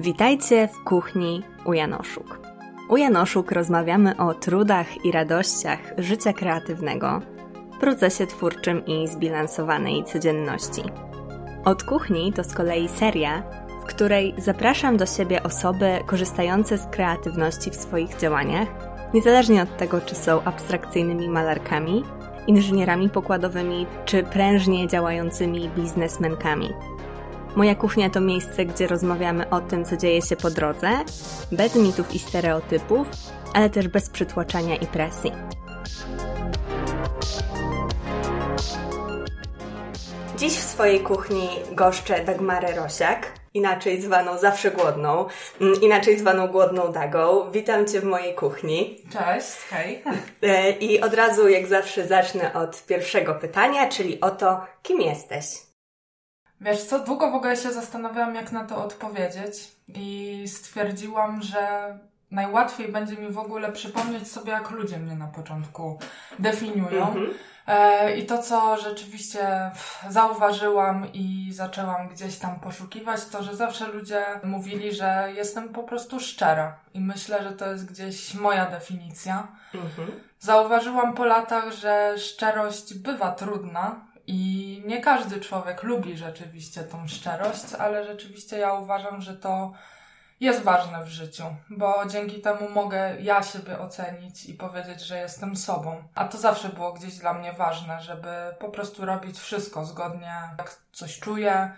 Witajcie w kuchni u Janoszuk. U Janoszuk rozmawiamy o trudach i radościach życia kreatywnego, procesie twórczym i zbilansowanej codzienności. Od kuchni to z kolei seria, w której zapraszam do siebie osoby korzystające z kreatywności w swoich działaniach, niezależnie od tego, czy są abstrakcyjnymi malarkami, inżynierami pokładowymi czy prężnie działającymi biznesmenkami. Moja kuchnia to miejsce, gdzie rozmawiamy o tym, co dzieje się po drodze, bez mitów i stereotypów, ale też bez przytłaczania i presji. Dziś w swojej kuchni goszczę Dagmarę Rosiak, inaczej zwaną Zawsze Głodną, mm, inaczej zwaną Głodną Dagą. Witam Cię w mojej kuchni. Cześć, hej. E, I od razu, jak zawsze, zacznę od pierwszego pytania, czyli o to, kim jesteś? Wiesz co, długo w ogóle się zastanawiałam, jak na to odpowiedzieć i stwierdziłam, że najłatwiej będzie mi w ogóle przypomnieć sobie, jak ludzie mnie na początku definiują. Mhm. E, I to, co rzeczywiście zauważyłam i zaczęłam gdzieś tam poszukiwać, to, że zawsze ludzie mówili, że jestem po prostu szczera. I myślę, że to jest gdzieś moja definicja. Mhm. Zauważyłam po latach, że szczerość bywa trudna i nie każdy człowiek lubi rzeczywiście tą szczerość, ale rzeczywiście ja uważam, że to jest ważne w życiu, bo dzięki temu mogę ja siebie ocenić i powiedzieć, że jestem sobą. A to zawsze było gdzieś dla mnie ważne, żeby po prostu robić wszystko zgodnie, jak coś czuję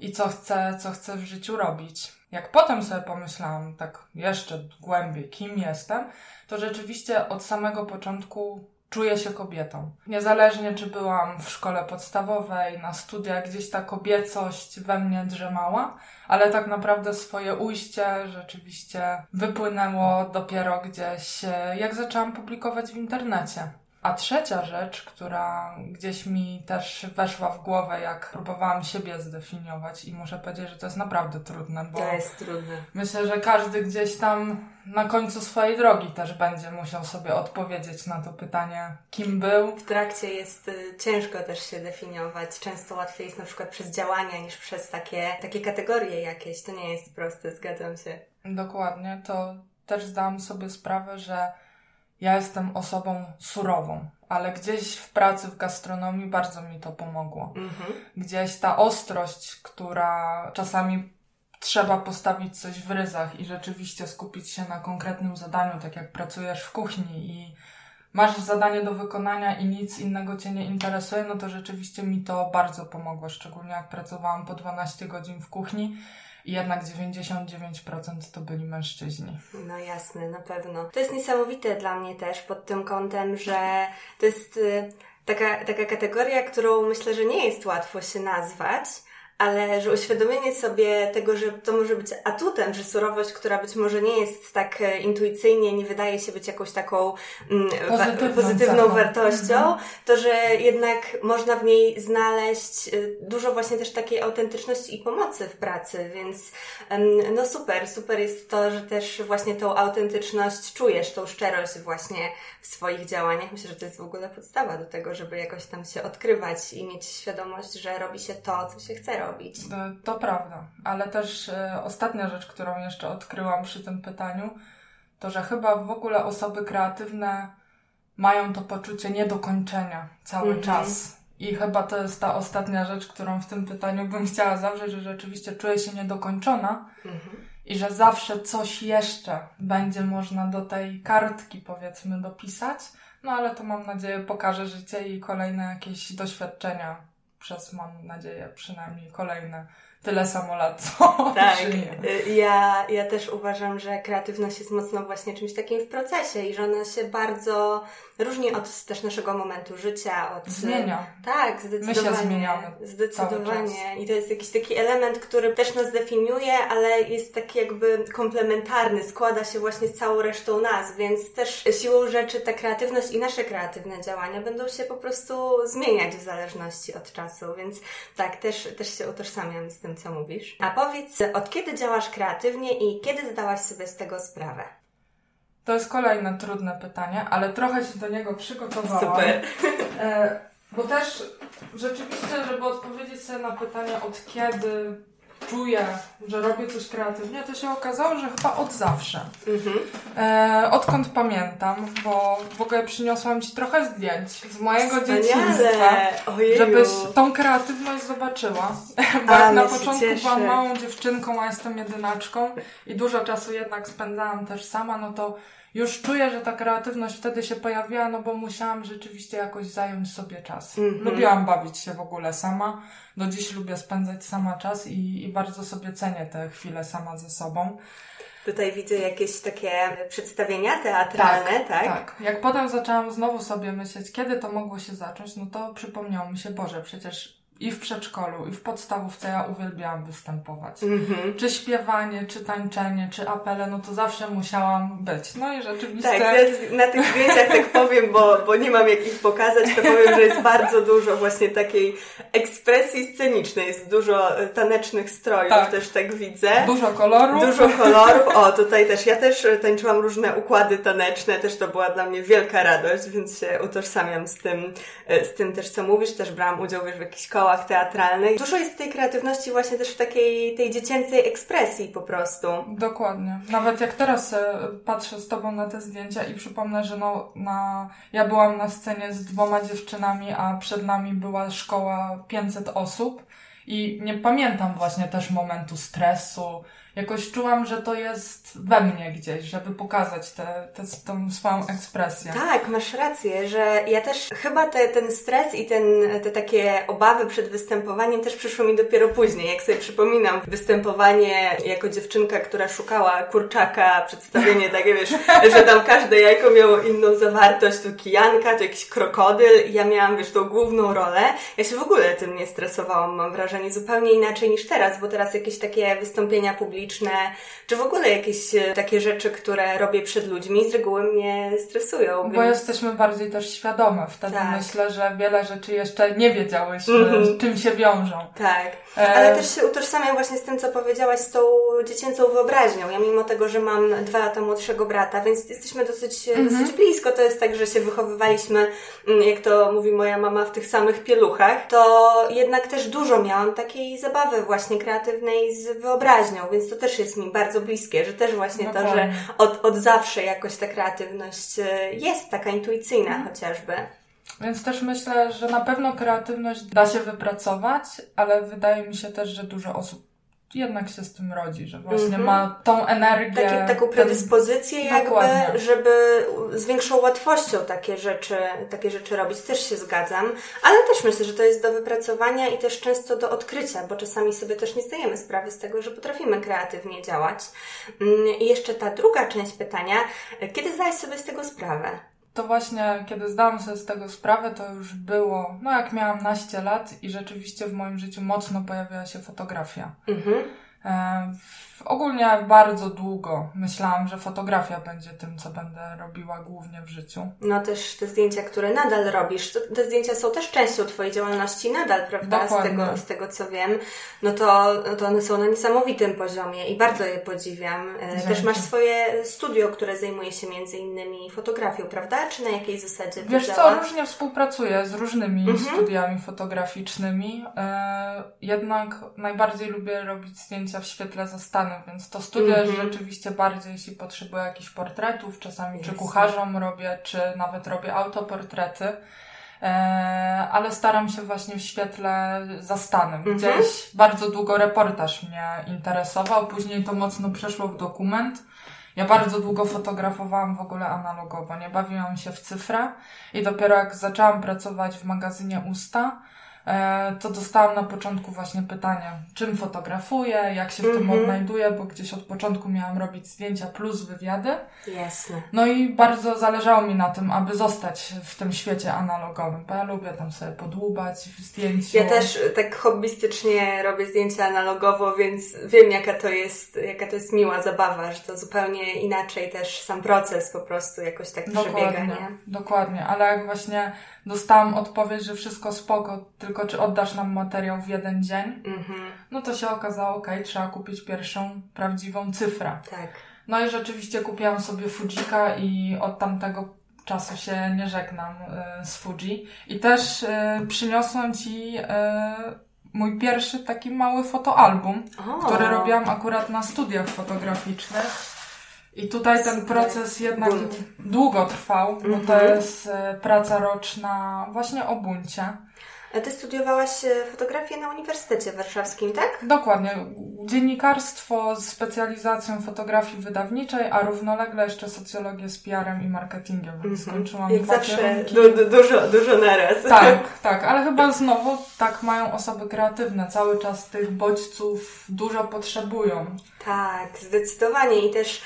i co chcę, co chcę w życiu robić. Jak potem sobie pomyślałam, tak jeszcze głębiej, kim jestem, to rzeczywiście od samego początku czuję się kobietą. Niezależnie czy byłam w szkole podstawowej, na studiach, gdzieś ta kobiecość we mnie drzemała, ale tak naprawdę swoje ujście rzeczywiście wypłynęło dopiero gdzieś, jak zaczęłam publikować w internecie. A trzecia rzecz, która gdzieś mi też weszła w głowę, jak próbowałam siebie zdefiniować i muszę powiedzieć, że to jest naprawdę trudne, bo to jest trudne. myślę, że każdy gdzieś tam na końcu swojej drogi też będzie musiał sobie odpowiedzieć na to pytanie, kim był. W trakcie jest y, ciężko też się definiować. Często łatwiej jest na przykład przez działania niż przez takie, takie kategorie jakieś. To nie jest proste, zgadzam się. Dokładnie. To też zdałam sobie sprawę, że ja jestem osobą surową, ale gdzieś w pracy w gastronomii bardzo mi to pomogło. Mhm. Gdzieś ta ostrość, która czasami trzeba postawić coś w ryzach i rzeczywiście skupić się na konkretnym zadaniu, tak jak pracujesz w kuchni i masz zadanie do wykonania i nic innego Cię nie interesuje, no to rzeczywiście mi to bardzo pomogło, szczególnie jak pracowałam po 12 godzin w kuchni i jednak 99% to byli mężczyźni. No jasne, na pewno. To jest niesamowite dla mnie też pod tym kątem, że to jest y, taka, taka kategoria, którą myślę, że nie jest łatwo się nazwać, ale że uświadomienie sobie tego, że to może być atutem, że surowość, która być może nie jest tak e, intuicyjnie, nie wydaje się być jakąś taką mm, pozytywną, pozytywną wartością, mhm. to że jednak można w niej znaleźć e, dużo właśnie też takiej autentyczności i pomocy w pracy, więc no super, super jest to, że też właśnie tą autentyczność czujesz, tą szczerość właśnie w swoich działaniach. Myślę, że to jest w ogóle podstawa do tego, żeby jakoś tam się odkrywać i mieć świadomość, że robi się to, co się chce robić robić. To, to prawda, ale też e, ostatnia rzecz, którą jeszcze odkryłam przy tym pytaniu, to że chyba w ogóle osoby kreatywne mają to poczucie niedokończenia cały mhm. czas. I chyba to jest ta ostatnia rzecz, którą w tym pytaniu bym chciała zawrzeć, że rzeczywiście czuję się niedokończona mhm. i że zawsze coś jeszcze będzie można do tej kartki, powiedzmy, dopisać. No ale to mam nadzieję pokaże życie i kolejne jakieś doświadczenia przez, mam nadzieję, przynajmniej kolejne tyle samo lat, co Tak, y, ja, ja też uważam, że kreatywność jest mocno właśnie czymś takim w procesie i że ona się bardzo różni od też naszego momentu życia. Od, Zmienia. Tak, zdecydowanie. My się zmieniamy. Zdecydowanie. I to jest jakiś taki element, który też nas definiuje, ale jest taki jakby komplementarny, składa się właśnie z całą resztą nas, więc też siłą rzeczy ta kreatywność i nasze kreatywne działania będą się po prostu zmieniać w zależności od czasu, więc tak, też, też się utożsamiam z tym co mówisz. A powiedz, od kiedy działasz kreatywnie i kiedy zdałaś sobie z tego sprawę? To jest kolejne trudne pytanie, ale trochę się do niego przygotowałam. Super. E, bo też rzeczywiście, żeby odpowiedzieć sobie na pytanie, od kiedy czuję, że robię coś kreatywnie, to się okazało, że chyba od zawsze. Mhm. E, odkąd pamiętam, bo w ogóle przyniosłam Ci trochę zdjęć z mojego Wspaniale. dzieciństwa, Ojeju. żebyś tą kreatywność zobaczyła. bo a, jak na początku byłam małą dziewczynką, a jestem jedynaczką i dużo czasu jednak spędzałam też sama, no to już czuję, że ta kreatywność wtedy się pojawiła, no bo musiałam rzeczywiście jakoś zająć sobie czas. Mm -hmm. Lubiłam bawić się w ogóle sama. Do dziś lubię spędzać sama czas i, i bardzo sobie cenię te chwile sama ze sobą. Tutaj widzę jakieś takie przedstawienia teatralne, tak? Tak. tak. Jak potem zaczęłam znowu sobie myśleć, kiedy to mogło się zacząć, no to przypomniało mi się, Boże, przecież i w przedszkolu, i w podstawówce ja uwielbiałam występować. Mm-hmm. Czy śpiewanie, czy tańczenie, czy apele, no to zawsze musiałam być. No i rzeczywiście... Tak, na tych zdjęciach tak powiem, bo, bo nie mam jak ich pokazać, to powiem, że jest bardzo dużo właśnie takiej ekspresji scenicznej, jest dużo tanecznych strojów, tak. też tak widzę. Dużo kolorów. Dużo kolorów. O, tutaj też, ja też tańczyłam różne układy taneczne, też to była dla mnie wielka radość, więc się utożsamiam z tym, z tym też, co mówisz. Też brałam udział wiesz, w jakichś kołach szkołach teatralnych. Dużo jest tej kreatywności właśnie też w takiej tej dziecięcej ekspresji po prostu. Dokładnie. Nawet jak teraz e, patrzę z Tobą na te zdjęcia i przypomnę, że no, na, ja byłam na scenie z dwoma dziewczynami, a przed nami była szkoła 500 osób i nie pamiętam właśnie też momentu stresu, jakoś czułam, że to jest we mnie gdzieś, żeby pokazać tę te, te, tą swoją ekspresję. Tak, masz rację, że ja też chyba te, ten stres i ten, te takie obawy przed występowaniem też przyszły mi dopiero później. Jak sobie przypominam występowanie jako dziewczynka, która szukała kurczaka, przedstawienie takie, wiesz, że tam każde jajko miało inną zawartość, tu kijanka, to jakiś krokodyl i ja miałam, wiesz, tą główną rolę. Ja się w ogóle tym nie stresowałam, mam wrażenie, zupełnie inaczej niż teraz, bo teraz jakieś takie wystąpienia publiczne publiczne, czy w ogóle jakieś e, takie rzeczy, które robię przed ludźmi, z reguły mnie stresują. Bo więc... jesteśmy bardziej też świadome. Wtedy tak. myślę, że wiele rzeczy jeszcze nie wiedziałyśmy, mm -hmm. czym się wiążą. Tak. E... Ale też się utożsamiam właśnie z tym, co powiedziałaś, z tą dziecięcą wyobraźnią. Ja mimo tego, że mam dwa lata młodszego brata, więc jesteśmy dosyć, mm -hmm. dosyć blisko. To jest tak, że się wychowywaliśmy, mm, jak to mówi moja mama, w tych samych pieluchach, to jednak też dużo miałam takiej zabawy właśnie kreatywnej z wyobraźnią, więc to to też jest mi bardzo bliskie, że też właśnie no to, że tak. od, od zawsze jakoś ta kreatywność e, jest taka intuicyjna mhm. chociażby. Więc też myślę, że na pewno kreatywność da się wypracować, ale wydaje mi się też, że dużo osób jednak się z tym rodzi, że właśnie mm -hmm. ma tą energię. Taką predyspozycję ten... jakby, Dokładnie. żeby z większą łatwością takie rzeczy, takie rzeczy robić. Też się zgadzam, ale też myślę, że to jest do wypracowania i też często do odkrycia, bo czasami sobie też nie zdajemy sprawy z tego, że potrafimy kreatywnie działać. Mm, I jeszcze ta druga część pytania, kiedy zdałeś sobie z tego sprawę? To właśnie, kiedy zdałam sobie z tego sprawę, to już było, no jak miałam naście lat i rzeczywiście w moim życiu mocno pojawiła się fotografia. Mhm. Ogólnie bardzo długo myślałam, że fotografia będzie tym, co będę robiła głównie w życiu. No też te zdjęcia, które nadal robisz, te zdjęcia są też częścią Twojej działalności nadal, prawda? Z tego, z tego co wiem, no to, to one są na niesamowitym poziomie i bardzo je podziwiam. E, Dzięki. Też masz swoje studio, które zajmuje się między innymi fotografią, prawda? Czy na jakiej zasadzie Wiesz co, różnie współpracuję z różnymi mhm. studiami fotograficznymi. E, jednak najbardziej lubię robić zdjęcia w świetle więc to studia mm -hmm. rzeczywiście bardziej, jeśli potrzebuję jakichś portretów, czasami czy kucharzom robię, czy nawet robię autoportrety. E, ale staram się właśnie w świetle zastanym. Mm -hmm. Gdzieś bardzo długo reportaż mnie interesował, później to mocno przeszło w dokument. Ja bardzo długo fotografowałam w ogóle analogowo, nie bawiłam się w cyfrę i dopiero jak zaczęłam pracować w magazynie Usta, to dostałam na początku właśnie pytanie, czym fotografuję, jak się w tym mm -hmm. odnajduję, bo gdzieś od początku miałam robić zdjęcia plus wywiady. Jasne. No i bardzo zależało mi na tym, aby zostać w tym świecie analogowym, bo ja lubię tam sobie podłubać w zdjęciu. Ja też tak hobbystycznie robię zdjęcia analogowo, więc wiem jaka to jest, jaka to jest miła zabawa, że to zupełnie inaczej też sam proces po prostu jakoś tak dokładnie, przebiega, nie? Dokładnie, ale jak właśnie dostałam odpowiedź, że wszystko spoko, tylko czy oddasz nam materiał w jeden dzień? Mhm. No to się okazało, ok, trzeba kupić pierwszą prawdziwą cyfrę. Tak. No i rzeczywiście kupiłam sobie Fujika i od tamtego czasu się nie żegnam y, z Fuji. I też y, przyniosłam Ci y, mój pierwszy taki mały fotoalbum, O. który robiłam akurat na studiach fotograficznych. I tutaj ten proces jednak Bunt. długo trwał, bo to Mhm. jest praca roczna właśnie o buncie. Ty studiowałaś e, fotografię na Uniwersytecie Warszawskim, tak? Dokładnie. Dziennikarstwo z specjalizacją fotografii wydawniczej, a równolegle jeszcze socjologię z PR-em i marketingiem. Więc skończyłam Mhm. Jak dwa zawsze kierunki. du, du, dużo, dużo naraz. Tak, tak, ale chyba znowu tak mają osoby kreatywne. Cały czas tych bodźców dużo potrzebują. Tak, zdecydowanie. I też mm,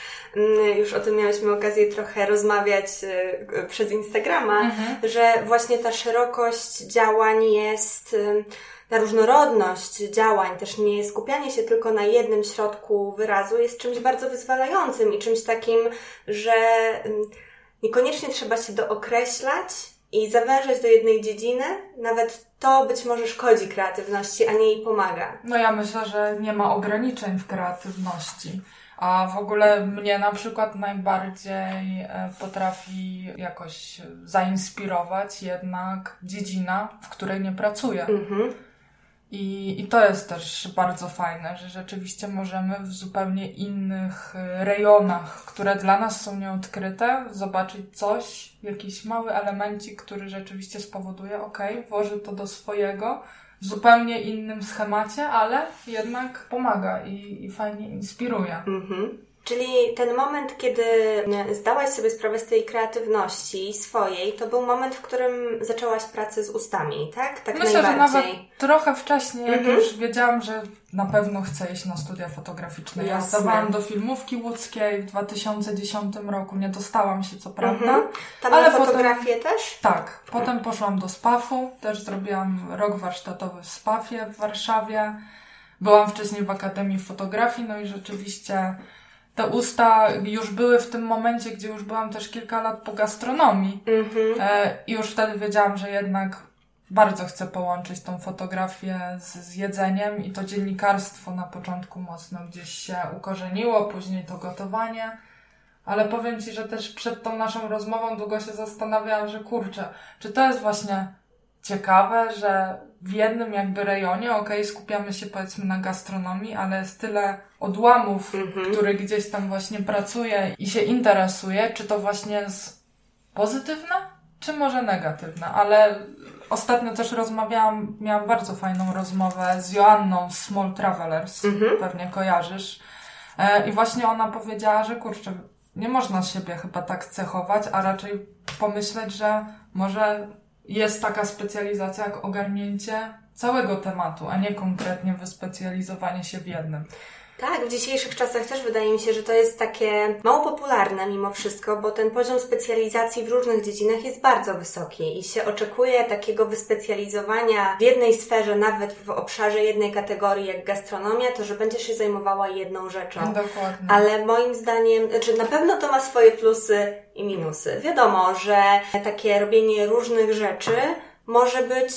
już o tym miałyśmy okazję trochę rozmawiać e, przez Instagrama, Mhm. że właśnie ta szerokość działań jest, y, ta różnorodność działań, też nie skupianie się tylko na jednym środku wyrazu jest czymś bardzo wyzwalającym i czymś takim, że ym, niekoniecznie trzeba się dookreślać i zawężać do jednej dziedziny. Nawet to być może szkodzi kreatywności, a nie jej pomaga. No ja myślę, że nie ma ograniczeń w kreatywności. A w ogóle mnie na przykład najbardziej e, potrafi jakoś zainspirować jednak dziedzina, w której nie pracuję. Mhm. I, I to jest też bardzo fajne, że rzeczywiście możemy w zupełnie innych e, rejonach, które dla nas są nieodkryte, zobaczyć coś, jakiś mały elemencik, który rzeczywiście spowoduje, ok, włożę to do swojego, w zupełnie innym schemacie, ale jednak pomaga i, i fajnie inspiruje. Mhm. Czyli ten moment, kiedy zdałaś sobie sprawę z tej kreatywności swojej, to był moment, w którym zaczęłaś pracę z ustami, tak? Tak Myślę, że najbardziej. nawet trochę wcześniej, jak Mhm. już wiedziałam, że na pewno chcę iść na studia fotograficzne. Ja Jasne. zdawałam do filmówki łódzkiej w 2010 roku, nie dostałam się co prawda. Mhm. Tam Ale na potem- fotografię też? Tak, potem poszłam do SPAF-u, też zrobiłam rok warsztatowy w SPAF-ie w Warszawie. Byłam wcześniej w Akademii Fotografii, no i rzeczywiście te usta już były w tym momencie, gdzie już byłam też kilka lat po gastronomii. Mhm. E, I już wtedy wiedziałam, że jednak bardzo chcę połączyć tą fotografię z, z jedzeniem i to dziennikarstwo na początku mocno gdzieś się ukorzeniło, później to gotowanie. Ale powiem Ci, że też przed tą naszą rozmową długo się zastanawiałam, że kurczę, czy to jest właśnie ciekawe, że w jednym jakby rejonie, okej, skupiamy się powiedzmy na gastronomii, ale jest tyle odłamów, Mhm. który gdzieś tam właśnie pracuje i się interesuje, czy to właśnie jest pozytywne, czy może negatywne, ale ostatnio też rozmawiałam, miałam bardzo fajną rozmowę z Joanną z Small Travelers, Mhm. pewnie kojarzysz, e, i właśnie ona powiedziała, że kurczę, nie można siebie chyba tak cechować, a raczej pomyśleć, że może jest taka specjalizacja jak ogarnięcie całego tematu, a nie konkretnie wyspecjalizowanie się w jednym. Tak, w dzisiejszych czasach też wydaje mi się, że to jest takie mało popularne mimo wszystko, bo ten poziom specjalizacji w różnych dziedzinach jest bardzo wysoki i się oczekuje takiego wyspecjalizowania w jednej sferze, nawet w obszarze jednej kategorii jak gastronomia, to że będziesz się zajmowała jedną rzeczą. Dokładnie. Ale moim zdaniem, znaczy na pewno to ma swoje plusy i minusy. Wiadomo, że takie robienie różnych rzeczy może być,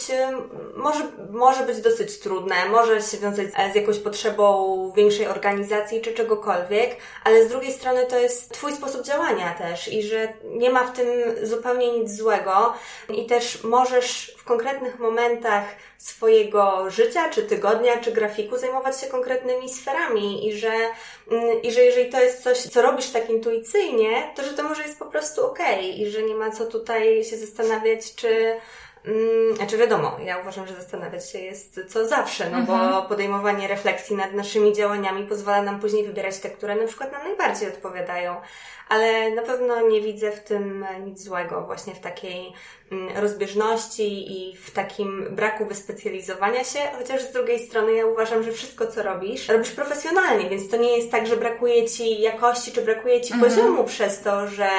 może, może być dosyć trudne, może się wiązać z, jakąś potrzebą większej organizacji czy czegokolwiek, ale z drugiej strony to jest Twój sposób działania też i że nie ma w tym zupełnie nic złego i też możesz w konkretnych momentach swojego życia, czy tygodnia, czy grafiku zajmować się konkretnymi sferami i że, mm, i że jeżeli to jest coś, co robisz tak intuicyjnie, to że to może jest po prostu okej i że nie ma co tutaj się zastanawiać, czy Znaczy wiadomo, ja uważam, że zastanawiać się jest co zawsze, no bo podejmowanie refleksji nad naszymi działaniami pozwala nam później wybierać te, które na przykład nam najbardziej odpowiadają. Ale na pewno nie widzę w tym nic złego, właśnie w takiej mm, rozbieżności i w takim braku wyspecjalizowania się, chociaż z drugiej strony ja uważam, że wszystko co robisz, robisz profesjonalnie, więc to nie jest tak, że brakuje Ci jakości, czy brakuje Ci poziomu przez to, że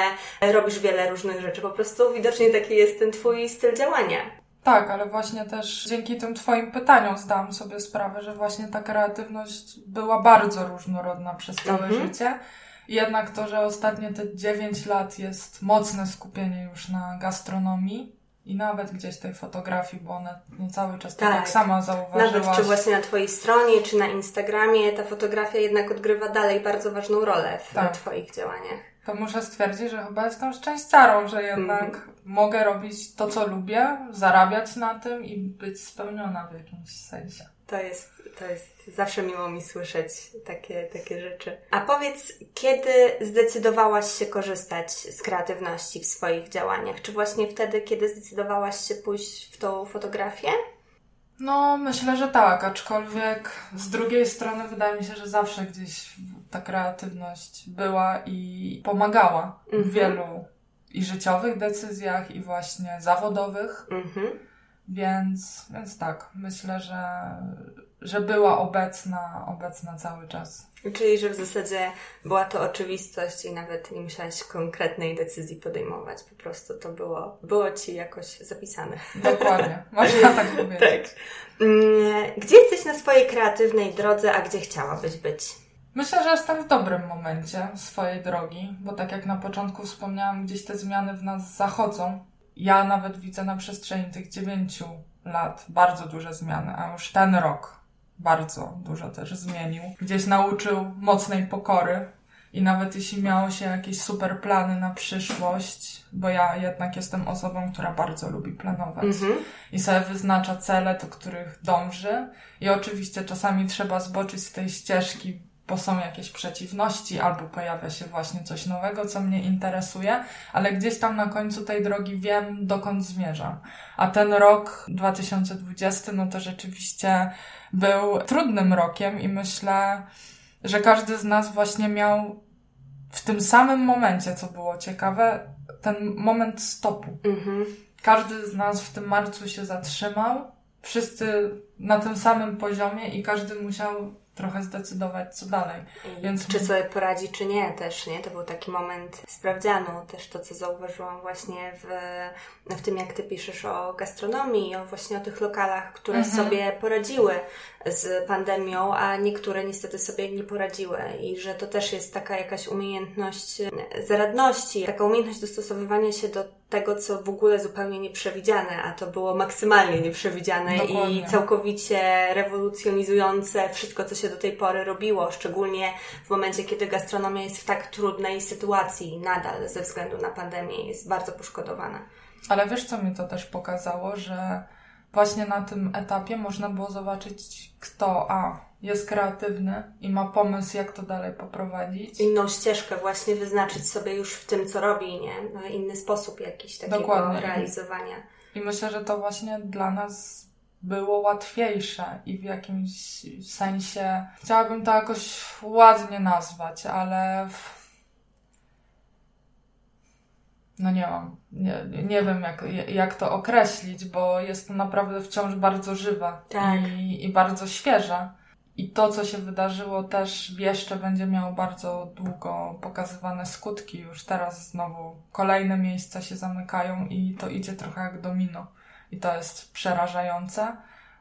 robisz wiele różnych rzeczy. Po prostu widocznie taki jest ten Twój styl działania. Tak, ale właśnie też dzięki tym Twoim pytaniom zdałam sobie sprawę, że właśnie ta kreatywność była bardzo różnorodna przez całe Mhm. życie. Jednak to, że ostatnie te 9 lat jest mocne skupienie już na gastronomii i nawet gdzieś tej fotografii, bo one no, cały czas, tak, Tak. sama zauważyłaś, Nawet czy właśnie na Twojej stronie, czy na Instagramie, ta fotografia jednak odgrywa dalej bardzo ważną rolę w Tak. Twoich działaniach. to muszę stwierdzić, że chyba jestem szczęściarą, że jednak Mhm. mogę robić to, co lubię, zarabiać na tym i być spełniona w jakimś sensie. To jest, to jest zawsze miło mi słyszeć takie, takie rzeczy. A powiedz, kiedy zdecydowałaś się korzystać z kreatywności w swoich działaniach? Czy właśnie wtedy, kiedy zdecydowałaś się pójść w tą fotografię? No, myślę, że tak, aczkolwiek z drugiej strony wydaje mi się, że zawsze gdzieś ta kreatywność była i pomagała w Mhm. wielu i życiowych decyzjach, i właśnie zawodowych. Mhm. Więc, więc tak, myślę, że, że była obecna, obecna cały czas. Czyli, że w zasadzie była to oczywistość i nawet nie musiałaś konkretnej decyzji podejmować. Po prostu to było, było ci jakoś zapisane. Dokładnie, można tak powiedzieć. Tak. Mm, Gdzie jesteś na swojej kreatywnej drodze, a gdzie chciałabyś być? Myślę, że jestem w dobrym momencie swojej drogi, bo tak jak na początku wspomniałam, gdzieś te zmiany w nas zachodzą. Ja nawet widzę na przestrzeni tych dziewięciu lat bardzo duże zmiany, a już ten rok bardzo dużo też zmienił. Gdzieś nauczył mocnej pokory i nawet jeśli miało się jakieś super plany na przyszłość, bo ja jednak jestem osobą, która bardzo lubi planować Mhm. i sobie wyznacza cele, do których dąży. I oczywiście czasami trzeba zboczyć z tej ścieżki, bo są jakieś przeciwności, albo pojawia się właśnie coś nowego, co mnie interesuje, ale gdzieś tam na końcu tej drogi wiem, dokąd zmierzam. A ten rok 2020, no to rzeczywiście był trudnym rokiem i myślę, że każdy z nas właśnie miał w tym samym momencie, co było ciekawe, ten moment stopu. Mhm. Każdy z nas w tym marcu się zatrzymał, wszyscy na tym samym poziomie i każdy musiał trochę zdecydować, co dalej. I Więc- Czy sobie poradzi, czy nie też, nie? To był taki moment sprawdzianu, też to, co zauważyłam właśnie w, w tym, jak Ty piszesz o gastronomii, o właśnie o tych lokalach, które Mhm. sobie poradziły z pandemią, a niektóre niestety sobie nie poradziły i że to też jest taka jakaś umiejętność e, zaradności, taka umiejętność dostosowywania się do tego, co w ogóle zupełnie nieprzewidziane, a to było maksymalnie nieprzewidziane Dokładnie. i całkowicie rewolucjonizujące wszystko, co się do tej pory robiło, szczególnie w momencie, kiedy gastronomia jest w tak trudnej sytuacji nadal ze względu na pandemię, jest bardzo poszkodowana. Ale wiesz, co mi to też pokazało, że właśnie na tym etapie można było zobaczyć, kto A jest kreatywny i ma pomysł, jak to dalej poprowadzić. Inną ścieżkę właśnie wyznaczyć sobie już w tym, co robi, nie? No, inny sposób jakiś takiego Dokładnie. realizowania. I myślę, że to właśnie dla nas było łatwiejsze i w jakimś sensie chciałabym to jakoś ładnie nazwać, ale w... no nie mam, nie, nie wiem jak, jak to określić, bo jest to naprawdę wciąż bardzo żywe Tak. i, i bardzo świeże. I to, co się wydarzyło, też jeszcze będzie miało bardzo długo pokazywane skutki. Już teraz znowu kolejne miejsca się zamykają i to idzie trochę jak domino. I to jest przerażające.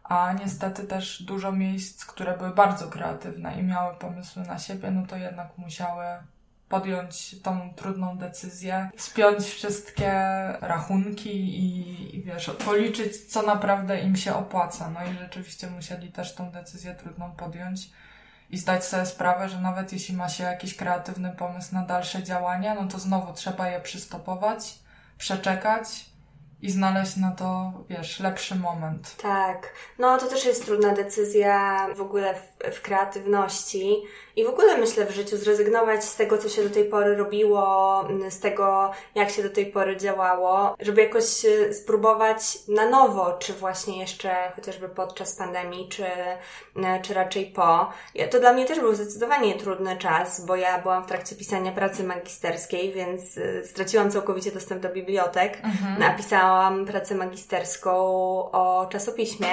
A niestety też dużo miejsc, które były bardzo kreatywne i miały pomysły na siebie, no to jednak musiały podjąć tą trudną decyzję, spiąć wszystkie rachunki i, i wiesz, policzyć, co naprawdę im się opłaca. No i rzeczywiście musieli też tą decyzję trudną podjąć i zdać sobie sprawę, że nawet jeśli ma się jakiś kreatywny pomysł na dalsze działania, no to znowu trzeba je przystopować, przeczekać i znaleźć na to, wiesz, lepszy moment. Tak, no to też jest trudna decyzja w ogóle w, kreatywności i w ogóle myślę w życiu zrezygnować z tego, co się do tej pory robiło, m, z tego, jak się do tej pory działało, żeby jakoś e, spróbować na nowo, czy właśnie jeszcze chociażby podczas pandemii, czy, e, czy raczej po. To dla mnie też był zdecydowanie trudny czas, bo ja byłam w trakcie pisania pracy magisterskiej, więc e, straciłam całkowicie dostęp do bibliotek. Napisałam pracę magisterską o czasopiśmie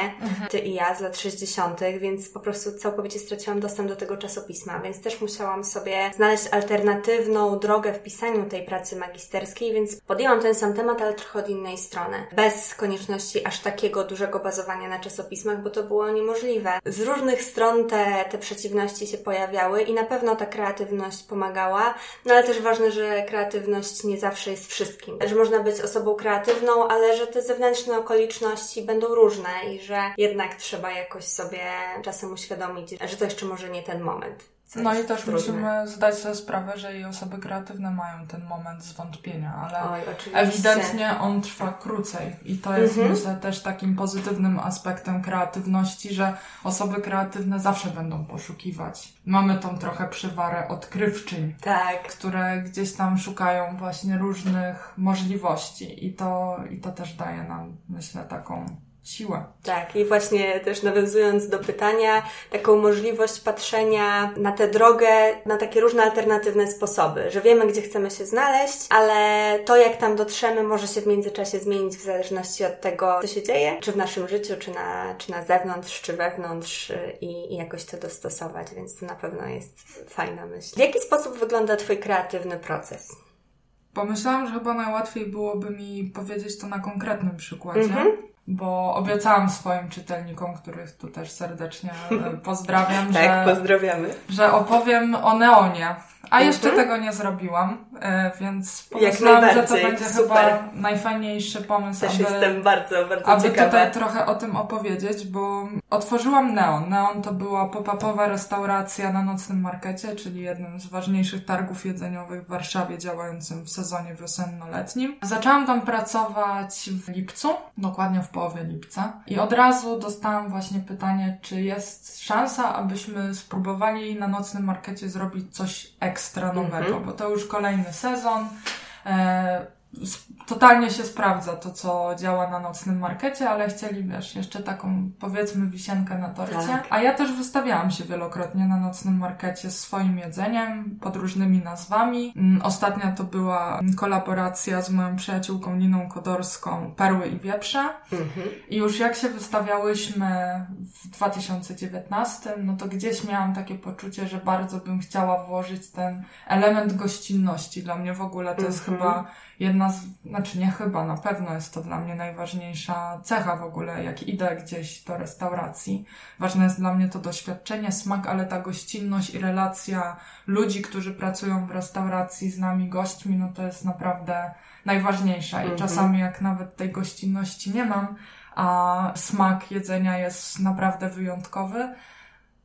Ty i ja z lat 60., więc po prostu całkowicie straciłam dostęp do tego czasopisma, więc też musiałam sobie znaleźć alternatywną drogę w pisaniu tej pracy magisterskiej, więc podjęłam ten sam temat, ale trochę od innej strony. Bez konieczności aż takiego dużego bazowania na czasopismach, bo to było niemożliwe. Z różnych stron te, te przeciwności się pojawiały i na pewno ta kreatywność pomagała, no ale też ważne, że kreatywność nie zawsze jest wszystkim. Że można być osobą kreatywną, ale że te zewnętrzne okoliczności będą różne i że jednak trzeba jakoś sobie czasem uświadomić, że to jeszcze może nie ten moment. no i też trudne. musimy zdać sobie sprawę, że i osoby kreatywne mają ten moment zwątpienia, ale Oj, ewidentnie on trwa krócej. I to jest mhm. myślę też takim pozytywnym aspektem kreatywności, że osoby kreatywne zawsze będą poszukiwać. Mamy tą trochę przywarę odkrywczyń, tak. które gdzieś tam szukają właśnie różnych możliwości i to, i to też daje nam, myślę, taką siła. Tak, i właśnie też nawiązując do pytania, taką możliwość patrzenia na tę drogę na takie różne alternatywne sposoby, że wiemy, gdzie chcemy się znaleźć, ale to, jak tam dotrzemy, może się w międzyczasie zmienić w zależności od tego, co się dzieje, czy w naszym życiu, czy na, czy na zewnątrz, czy wewnątrz i, i jakoś to dostosować, więc to na pewno jest fajna myśl. W jaki sposób wygląda Twój kreatywny proces? Pomyślałam, że chyba najłatwiej byłoby mi powiedzieć to na konkretnym przykładzie. Mm-hmm bo obiecałam swoim czytelnikom, których tu też serdecznie e, pozdrawiam, tak, że, pozdrawiamy. że opowiem o Neonie. A jeszcze mhm. tego nie zrobiłam, e, więc pomyślałam, że to będzie Super. chyba najfajniejszy pomysł, Też aby, jestem bardzo, bardzo aby ciekawa. tutaj trochę o tym opowiedzieć, bo otworzyłam Neon. Neon to była pop-upowa restauracja na nocnym markecie, czyli jednym z ważniejszych targów jedzeniowych w Warszawie, działającym w sezonie wiosenno-letnim. Zaczęłam tam pracować w lipcu, dokładnie w połowie lipca i od razu dostałam właśnie pytanie, czy jest szansa, abyśmy spróbowali na nocnym markecie zrobić coś ekstra ekstra nowego, mm -hmm. bo to już kolejny sezon. E, totalnie się sprawdza to, co działa na nocnym markecie, ale chcieli, wiesz, jeszcze taką, powiedzmy, wisienkę na torcie. Tak. A ja też wystawiałam się wielokrotnie na nocnym markecie z swoim jedzeniem, pod różnymi nazwami. Mm, ostatnia to była kolaboracja z moją przyjaciółką Niną Kodorską Perły i Wieprze. Mhm. I już jak się wystawiałyśmy w 2019, no to gdzieś miałam takie poczucie, że bardzo bym chciała włożyć ten element gościnności. Dla mnie w ogóle to jest mhm. chyba jedna z, znaczy nie chyba, na pewno jest to dla mnie najważniejsza cecha w ogóle, jak idę gdzieś do restauracji. Ważne jest dla mnie to doświadczenie, smak, ale ta gościnność i relacja ludzi, którzy pracują w restauracji z nami, gośćmi, no to jest naprawdę najważniejsza. I mhm. czasami jak nawet tej gościnności nie mam, a smak jedzenia jest naprawdę wyjątkowy,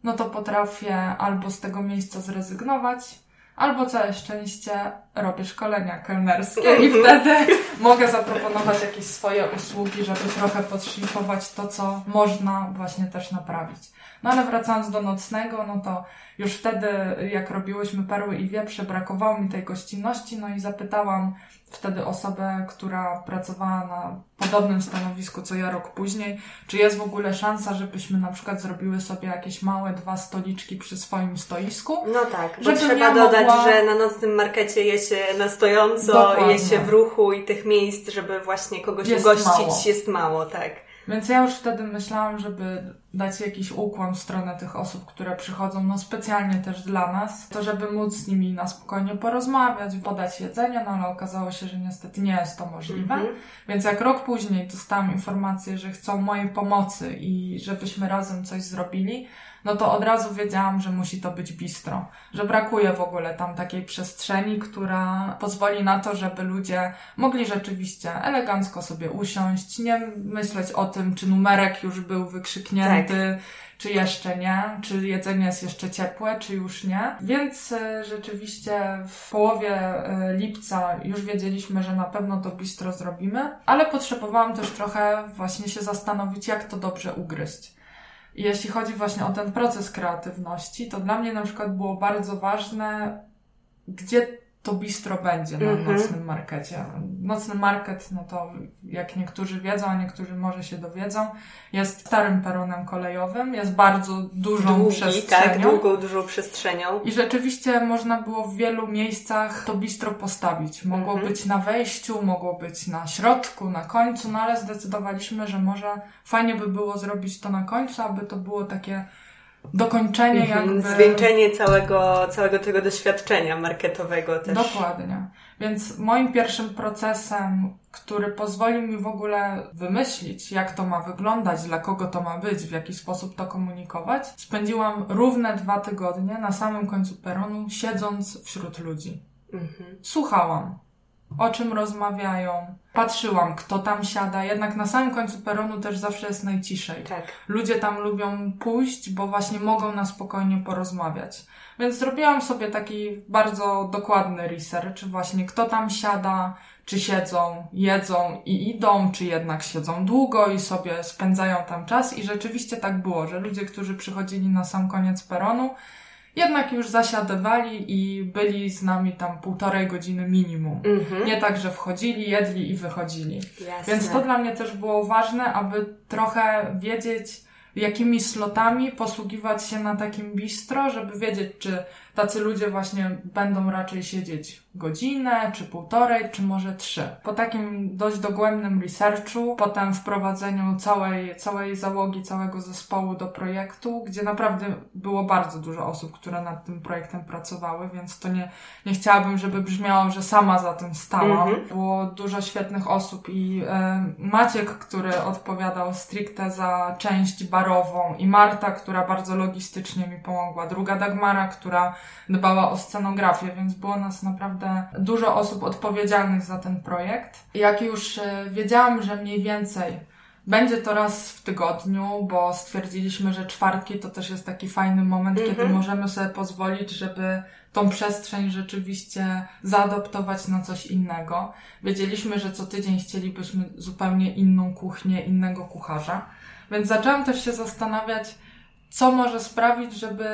no to potrafię albo z tego miejsca zrezygnować, albo całe szczęście robię szkolenia kelnerskie i wtedy mogę zaproponować jakieś swoje usługi, żeby trochę podszlifować to, co można właśnie też naprawić. No ale wracając do nocnego, no to już wtedy, jak robiłyśmy perły i wieprze, brakowało mi tej gościnności, no i zapytałam wtedy osobę, która pracowała na podobnym stanowisku co ja rok później, czy jest w ogóle szansa, żebyśmy na przykład zrobiły sobie jakieś małe dwa stoliczki przy swoim stoisku. No tak, bo trzeba dodać, mogła... że na nocnym markecie je się na stojąco, Dokładnie. je się w ruchu i tych miejsc, żeby właśnie kogoś jest ugościć mało. jest mało, tak. Więc ja już wtedy myślałam, żeby dać jakiś ukłon w stronę tych osób, które przychodzą, no specjalnie też dla nas, to żeby móc z nimi na spokojnie porozmawiać, podać jedzenie, no ale okazało się, że niestety nie jest to możliwe. Mm -hmm. Więc jak rok później dostałam informację, że chcą mojej pomocy i żebyśmy razem coś zrobili, no to od razu wiedziałam, że musi to być bistro. Że brakuje w ogóle tam takiej przestrzeni, która pozwoli na to, żeby ludzie mogli rzeczywiście elegancko sobie usiąść, nie myśleć o tym, czy numerek już był wykrzyknięty, tak. czy jeszcze nie, czy jedzenie jest jeszcze ciepłe, czy już nie. Więc e, rzeczywiście w połowie e, lipca już wiedzieliśmy, że na pewno to bistro zrobimy, ale potrzebowałam też trochę właśnie się zastanowić, jak to dobrze ugryźć. I jeśli chodzi właśnie o ten proces kreatywności, to dla mnie na przykład było bardzo ważne, gdzie to bistro będzie na mm-hmm. nocnym markecie. Nocny market, no to jak niektórzy wiedzą, a niektórzy może się dowiedzą, jest starym peronem kolejowym, jest bardzo dużą Długi, tak, przestrzenią. tak, długą, dużą przestrzenią. I rzeczywiście można było w wielu miejscach to bistro postawić. Mogło mm-hmm. być na wejściu, mogło być na środku, na końcu, no ale zdecydowaliśmy, że może fajnie by było zrobić to na końcu, aby to było takie dokończenie mhm, jakby... Zwieńczenie całego, całego tego doświadczenia marketowego też. Dokładnie. Więc moim pierwszym procesem, który pozwolił mi w ogóle wymyślić, jak to ma wyglądać, dla kogo to ma być, w jaki sposób to komunikować, spędziłam równe dwa tygodnie na samym końcu peronu, siedząc wśród ludzi. Mhm. Słuchałam. o czym rozmawiają. Patrzyłam, kto tam siada. Jednak na samym końcu peronu też zawsze jest najciszej. Tak. Ludzie tam lubią pójść, bo właśnie mogą na spokojnie porozmawiać. Więc zrobiłam sobie taki bardzo dokładny research, właśnie kto tam siada, czy siedzą, jedzą i idą, czy jednak siedzą długo i sobie spędzają tam czas. I rzeczywiście tak było, że ludzie, którzy przychodzili na sam koniec peronu, jednak już zasiadywali i byli z nami tam półtorej godziny minimum. Mhm. Nie tak, że wchodzili, jedli i wychodzili. Jasne. Więc to dla mnie też było ważne, aby trochę wiedzieć, jakimi slotami posługiwać się na takim bistro, żeby wiedzieć, czy tacy ludzie właśnie będą raczej siedzieć godzinę, czy półtorej, czy może trzy. Po takim dość dogłębnym researchu, potem wprowadzeniu całej, całej załogi, całego zespołu do projektu, gdzie naprawdę było bardzo dużo osób, które nad tym projektem pracowały, więc to nie, nie chciałabym, żeby brzmiało, że sama za tym stałam. Mhm. Było dużo świetnych osób i e, Maciek, który odpowiadał stricte za część barową i Marta, która bardzo logistycznie mi pomogła. Druga Dagmara, która dbała o scenografię, więc było nas naprawdę dużo osób odpowiedzialnych za ten projekt. Jak już e, wiedziałam, że mniej więcej będzie to raz w tygodniu, bo stwierdziliśmy, że czwartki to też jest taki fajny moment, Mhm. kiedy możemy sobie pozwolić, żeby tą przestrzeń rzeczywiście zaadoptować na coś innego. Wiedzieliśmy, że co tydzień chcielibyśmy zupełnie inną kuchnię, innego kucharza. Więc zaczęłam też się zastanawiać, co może sprawić, żeby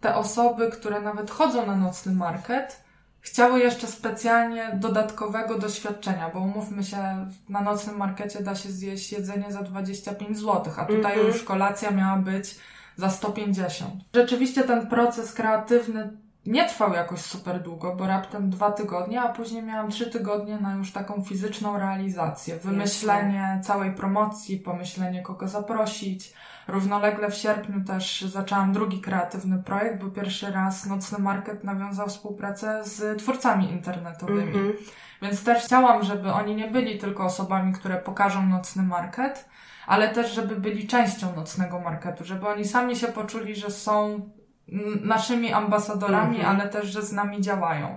te osoby, które nawet chodzą na nocny market, chciały jeszcze specjalnie dodatkowego doświadczenia, bo umówmy się, na nocnym markecie da się zjeść jedzenie za 25 zł, a tutaj Mhm. już kolacja miała być za 150. Rzeczywiście ten proces kreatywny nie trwał jakoś super długo, bo raptem dwa tygodnie, a później miałam trzy tygodnie na już taką fizyczną realizację. Wymyślenie całej promocji, pomyślenie kogo zaprosić. Równolegle w sierpniu też zaczęłam drugi kreatywny projekt, bo pierwszy raz Nocny Market nawiązał współpracę z twórcami internetowymi. Mhm. Więc też chciałam, żeby oni nie byli tylko osobami, które pokażą nocny market, ale też, żeby byli częścią nocnego marketu, żeby oni sami się poczuli, że są naszymi ambasadorami, Mhm. ale też, że z nami działają.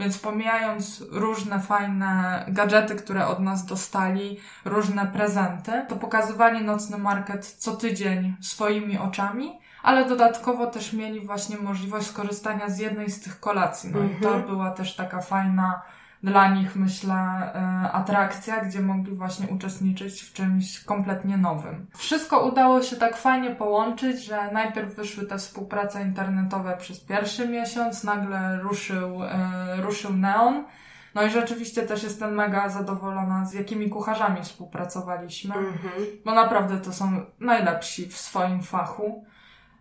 Więc pomijając różne fajne gadżety, które od nas dostali, różne prezenty, to pokazywali nocny market co tydzień swoimi oczami, ale dodatkowo też mieli właśnie możliwość skorzystania z jednej z tych kolacji. No i to Mhm. była też taka fajna dla nich, myślę, e, atrakcja, gdzie mogli właśnie uczestniczyć w czymś kompletnie nowym. Wszystko udało się tak fajnie połączyć, że najpierw wyszły te współprace internetowe przez pierwszy miesiąc, nagle ruszył, e, ruszył Neon. No i rzeczywiście też jestem mega zadowolona, z jakimi kucharzami współpracowaliśmy Mhm. bo naprawdę to są najlepsi w swoim fachu.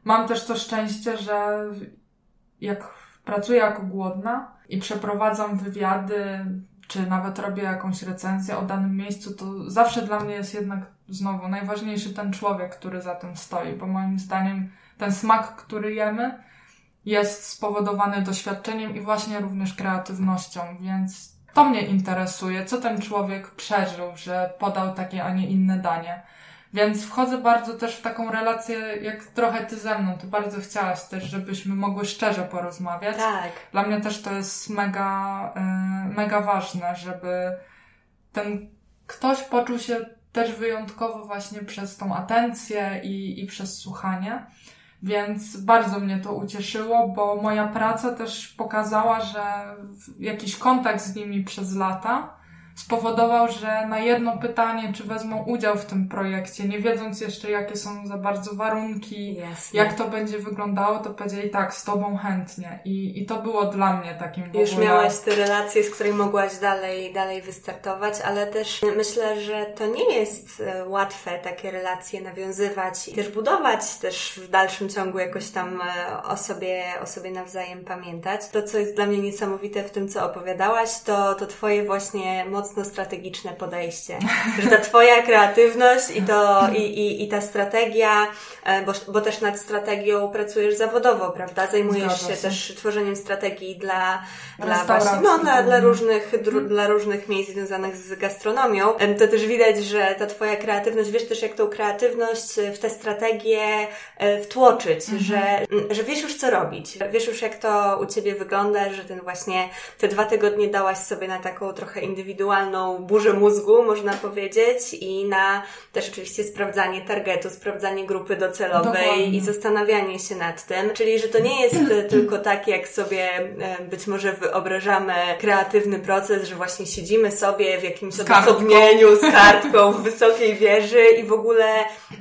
Mam też to szczęście, że jak pracuję jako głodna i przeprowadzam wywiady, czy nawet robię jakąś recenzję o danym miejscu, to zawsze dla mnie jest jednak znowu najważniejszy ten człowiek, który za tym stoi, bo moim zdaniem ten smak, który jemy, jest spowodowany doświadczeniem i właśnie również kreatywnością, więc to mnie interesuje, co ten człowiek przeżył, że podał takie, a nie inne danie. Więc wchodzę bardzo też w taką relację, jak trochę ty ze mną. Ty bardzo chciałaś też, żebyśmy mogły szczerze porozmawiać. Tak. Dla mnie też to jest mega, y, mega ważne, żeby ten ktoś poczuł się też wyjątkowo właśnie przez tą atencję i, i przez słuchanie. Więc bardzo mnie to ucieszyło, bo moja praca też pokazała, że jakiś kontakt z nimi przez lata spowodował, że na jedno pytanie, czy wezmą udział w tym projekcie, nie wiedząc jeszcze, jakie są za bardzo warunki, Jasne. jak to będzie wyglądało, to powiedzieli tak, z tobą chętnie. I, i to było dla mnie takim w Już ogóle... miałaś te relacje, z której mogłaś dalej, dalej wystartować, ale też myślę, że to nie jest e, łatwe takie relacje nawiązywać i też budować też w dalszym ciągu jakoś tam e, o sobie, o sobie nawzajem pamiętać. To, co jest dla mnie niesamowite w tym, co opowiadałaś, to, to Twoje właśnie mocne mocno strategiczne podejście. Że ta twoja kreatywność i, to, i, i, i ta strategia, e, bo, bo też nad strategią pracujesz zawodowo, prawda? Zajmujesz się, się, też tworzeniem strategii dla, dla właśnie, no, dla, dla, różnych, hmm. dla różnych miejsc związanych z gastronomią. To też widać, że ta twoja kreatywność, wiesz też jak tą kreatywność w tę strategię e, wtłoczyć, mhm. że, że wiesz już co robić. Wiesz już jak to u Ciebie wygląda, że ten właśnie te dwa tygodnie dałaś sobie na taką trochę indywidualną burzę mózgu, można powiedzieć, i na też oczywiście sprawdzanie targetu, sprawdzanie grupy docelowej Dokładnie. i zastanawianie się nad tym. Czyli, że to nie jest tylko tak, jak sobie e, być może wyobrażamy kreatywny proces, że właśnie siedzimy sobie w jakimś odosobnieniu z kartką w wysokiej wieży i w ogóle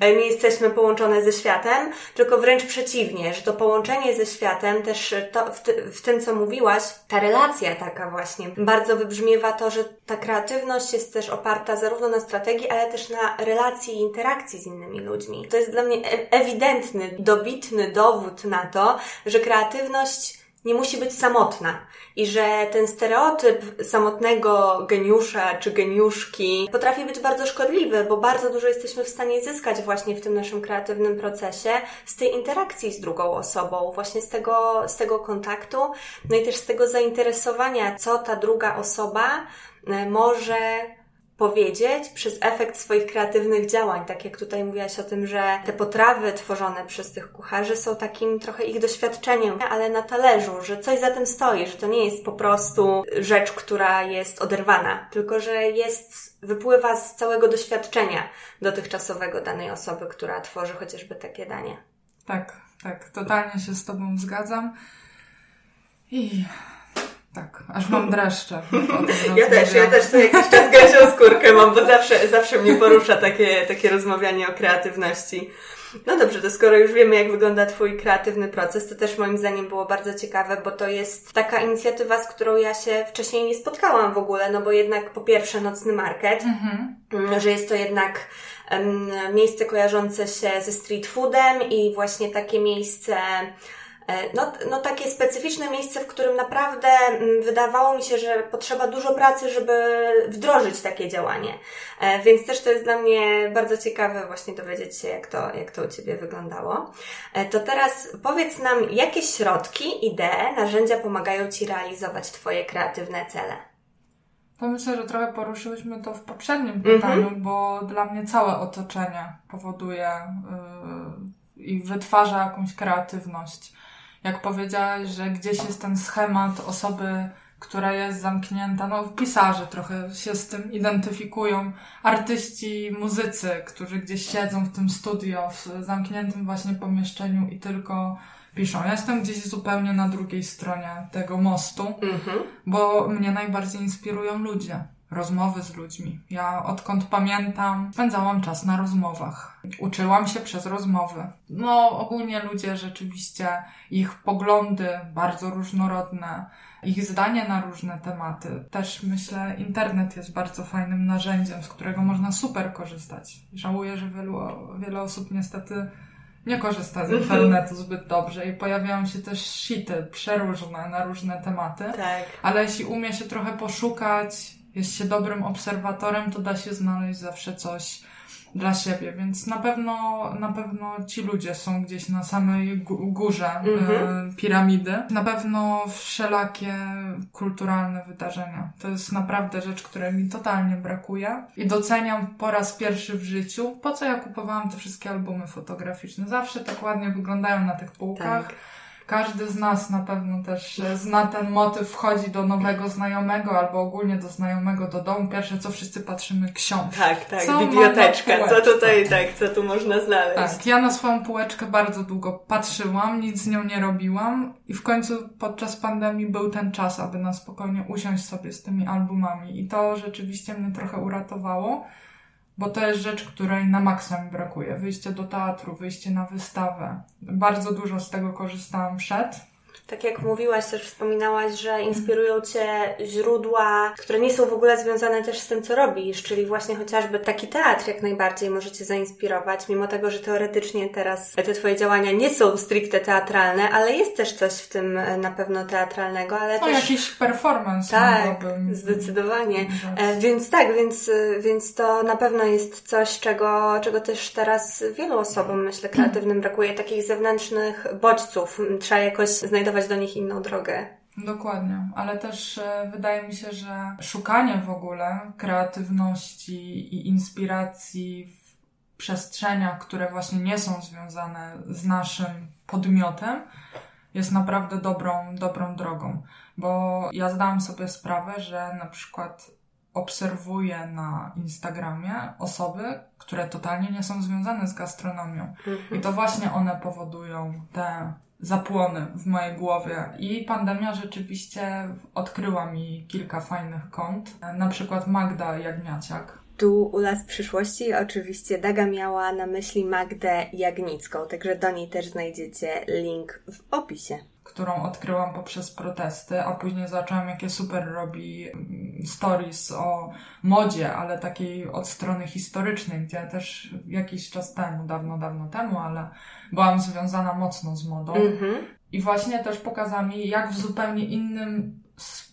e, nie jesteśmy połączone ze światem, tylko wręcz przeciwnie, że to połączenie ze światem, też to, w, ty, w tym, co mówiłaś, ta relacja taka właśnie, bardzo wybrzmiewa to, że ta kreatywność jest też oparta zarówno na strategii, ale też na relacji i interakcji z innymi ludźmi. To jest dla mnie e, ewidentny, dobitny dowód na to, że kreatywność nie musi być samotna i że ten stereotyp samotnego geniusza czy geniuszki potrafi być bardzo szkodliwy, bo bardzo dużo jesteśmy w stanie zyskać właśnie w tym naszym kreatywnym procesie z tej interakcji z drugą osobą, właśnie z tego, z tego kontaktu, no i też z tego zainteresowania, co ta druga osoba może powiedzieć przez efekt swoich kreatywnych działań. Tak jak tutaj mówiłaś o tym, że te potrawy tworzone przez tych kucharzy są takim trochę ich doświadczeniem, ale na talerzu, że coś za tym stoi, że to nie jest po prostu rzecz, która jest oderwana, tylko że jest, wypływa z całego doświadczenia dotychczasowego danej osoby, która tworzy chociażby takie danie. Tak, tak, totalnie się z Tobą zgadzam. I tak, aż mam dreszcze. Ja też, ja też co jakiś czas gęsią skórkę mam, bo zawsze, zawsze mnie porusza takie, takie rozmawianie o kreatywności. No dobrze, to skoro już wiemy, jak wygląda Twój kreatywny proces, to też moim zdaniem było bardzo ciekawe, bo to jest taka inicjatywa, z którą ja się wcześniej nie spotkałam w ogóle, no bo jednak po pierwsze nocny market, mhm. Mm, że jest to jednak um, miejsce kojarzące się ze street foodem i właśnie takie miejsce no, no takie specyficzne miejsce, w którym naprawdę mm, wydawało mi się, że potrzeba dużo pracy, żeby wdrożyć takie działanie. E, więc też to jest dla mnie bardzo ciekawe właśnie dowiedzieć się, jak to, jak to u Ciebie wyglądało. E, to teraz powiedz nam, jakie środki, idee, narzędzia pomagają Ci realizować Twoje kreatywne cele? To myślę, że trochę poruszyłyśmy to w poprzednim mhm. pytaniu, bo dla mnie całe otoczenie powoduje yy, i wytwarza jakąś kreatywność jak powiedziałaś, że gdzieś jest ten schemat osoby, która jest zamknięta, no pisarze trochę się z tym identyfikują, artyści, muzycy, którzy gdzieś siedzą w tym studio, w zamkniętym właśnie pomieszczeniu i tylko piszą. Ja jestem gdzieś zupełnie na drugiej stronie tego mostu, mhm. bo mnie najbardziej inspirują ludzie rozmowy z ludźmi. Ja odkąd pamiętam, spędzałam czas na rozmowach. Uczyłam się przez rozmowy. No, ogólnie ludzie rzeczywiście, ich poglądy bardzo różnorodne, ich zdanie na różne tematy. Też myślę, internet jest bardzo fajnym narzędziem, z którego można super korzystać. Żałuję, że wielu, wiele osób niestety nie korzysta z internetu zbyt dobrze i pojawiają się też shity przeróżne na różne tematy. Tak. Ale jeśli umie się trochę poszukać, jest się dobrym obserwatorem, to da się znaleźć zawsze coś dla siebie, więc na pewno, na pewno ci ludzie są gdzieś na samej górze mm-hmm. piramidy. Na pewno wszelakie kulturalne wydarzenia. To jest naprawdę rzecz, której mi totalnie brakuje i doceniam po raz pierwszy w życiu, po co ja kupowałam te wszystkie albumy fotograficzne. Zawsze tak ładnie wyglądają na tych półkach. Tak każdy z nas na pewno też zna ten motyw, wchodzi do nowego znajomego albo ogólnie do znajomego do domu. Pierwsze co wszyscy patrzymy, książki. Tak, tak, co biblioteczka, co tutaj, tak, co tu można znaleźć. Tak, ja na swoją półeczkę bardzo długo patrzyłam, nic z nią nie robiłam i w końcu podczas pandemii był ten czas, aby na spokojnie usiąść sobie z tymi albumami i to rzeczywiście mnie trochę uratowało bo to jest rzecz, której na maksa mi brakuje. Wyjście do teatru, wyjście na wystawę. Bardzo dużo z tego korzystałam przed Tak jak mówiłaś, też wspominałaś, że inspirują Cię źródła, które nie są w ogóle związane też z tym, co robisz, czyli właśnie chociażby taki teatr jak najbardziej może Cię zainspirować, mimo tego, że teoretycznie teraz te Twoje działania nie są stricte teatralne, ale jest też coś w tym e, na pewno teatralnego, ale no, też... jakiś performance Tak, zdecydowanie. E, więc tak, więc, e, więc to na pewno jest coś, czego, czego też teraz wielu osobom, myślę, kreatywnym brakuje, takich zewnętrznych bodźców. Trzeba jakoś znajdować do nich inną drogę. Dokładnie, ale też e, wydaje mi się, że szukanie w ogóle kreatywności i inspiracji w przestrzeniach, które właśnie nie są związane z naszym podmiotem, jest naprawdę dobrą, dobrą drogą. Bo ja zdałam sobie sprawę, że na przykład obserwuję na Instagramie osoby, które totalnie nie są związane z gastronomią. Mhm. I to właśnie one powodują te zapłony w mojej głowie. I pandemia rzeczywiście odkryła mi kilka fajnych kont. Na przykład Magda Jagniaciak. Tu u Las Przyszłości oczywiście Daga miała na myśli Magdę Jagnicką, także do niej też znajdziecie link w opisie którą odkryłam poprzez protesty, a później zaczęłam, jakie super robi mm, stories o modzie, ale takiej od strony historycznej, gdzie też jakiś czas temu, dawno, dawno temu, ale byłam związana mocno z modą. Mm-hmm. I właśnie też pokazała mi, jak w zupełnie innym,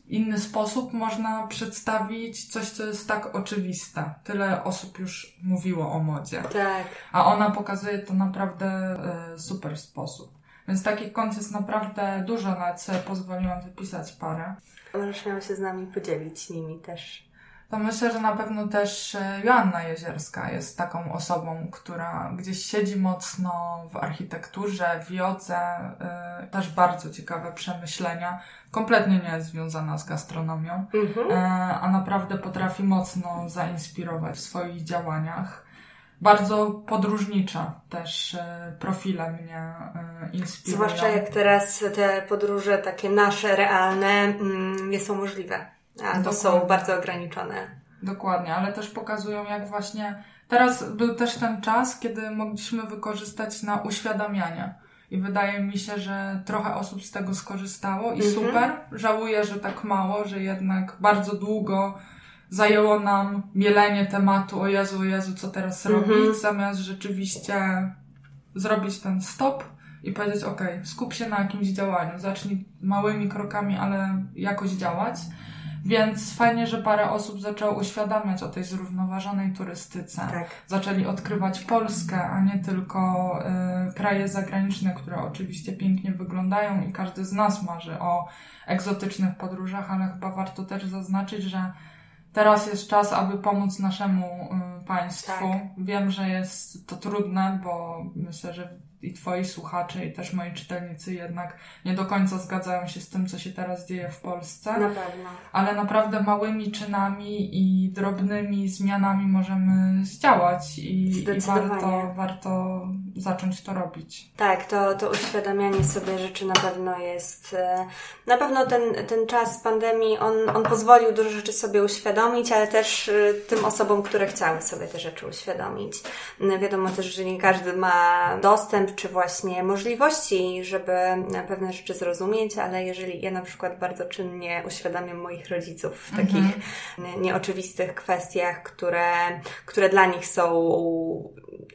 inny sposób można przedstawić coś, co jest tak oczywiste. Tyle osób już mówiło o modzie. Tak. A ona pokazuje to naprawdę y, super sposób. Więc takich kont jest naprawdę dużo, nawet sobie pozwoliłam wypisać parę. Możesz się z nami podzielić nimi też. To myślę, że na pewno też e, Joanna Jezierska jest taką osobą, która gdzieś siedzi mocno w architekturze, w jodze, yy, też bardzo ciekawe przemyślenia. Kompletnie nie jest związana z gastronomią, mhm. yy, a naprawdę potrafi mocno zainspirować w swoich działaniach bardzo podróżnicza też e, profile mnie e, inspirują. Zwłaszcza jak teraz te podróże takie nasze, realne mm, nie są możliwe, a to są bardzo ograniczone. Dokładnie, ale też pokazują jak właśnie teraz był też ten czas, kiedy mogliśmy wykorzystać na uświadamianie. I wydaje mi się, że trochę osób z tego skorzystało i mhm. super. Żałuję, że tak mało, że jednak bardzo długo zajęło nam mielenie tematu, o Jezu, o Jezu, co teraz mhm. robić, zamiast rzeczywiście zrobić ten stop i powiedzieć, ok, skup się na jakimś działaniu, zacznij małymi krokami, ale jakoś działać. Więc fajnie, że parę osób zaczęło uświadamiać o tej zrównoważonej turystyce. Tak. Zaczęli odkrywać Polskę, a nie tylko y, kraje zagraniczne, które oczywiście pięknie wyglądają i każdy z nas marzy o egzotycznych podróżach, ale chyba warto też zaznaczyć, że teraz jest czas, aby pomóc naszemu y, państwu. Tak. Wiem, że jest to trudne, bo myślę, że i Twoi słuchacze, i też moi czytelnicy jednak nie do końca zgadzają się z tym, co się teraz dzieje w Polsce. Na pewno. Ale naprawdę małymi czynami i drobnymi zmianami możemy zdziałać i, i warto, warto zacząć to robić. Tak, to, to uświadamianie sobie rzeczy na pewno jest. E, na pewno ten, ten czas pandemii, on, on pozwolił dużo rzeczy sobie uświadomić, ale też e, tym osobom, które chciały sobie te rzeczy uświadomić. No, wiadomo też, że nie każdy ma dostęp czy właśnie możliwości, żeby pewne rzeczy zrozumieć, ale jeżeli ja na przykład bardzo czynnie uświadamiam moich rodziców w mhm. takich nieoczywistych kwestiach, które, które dla nich są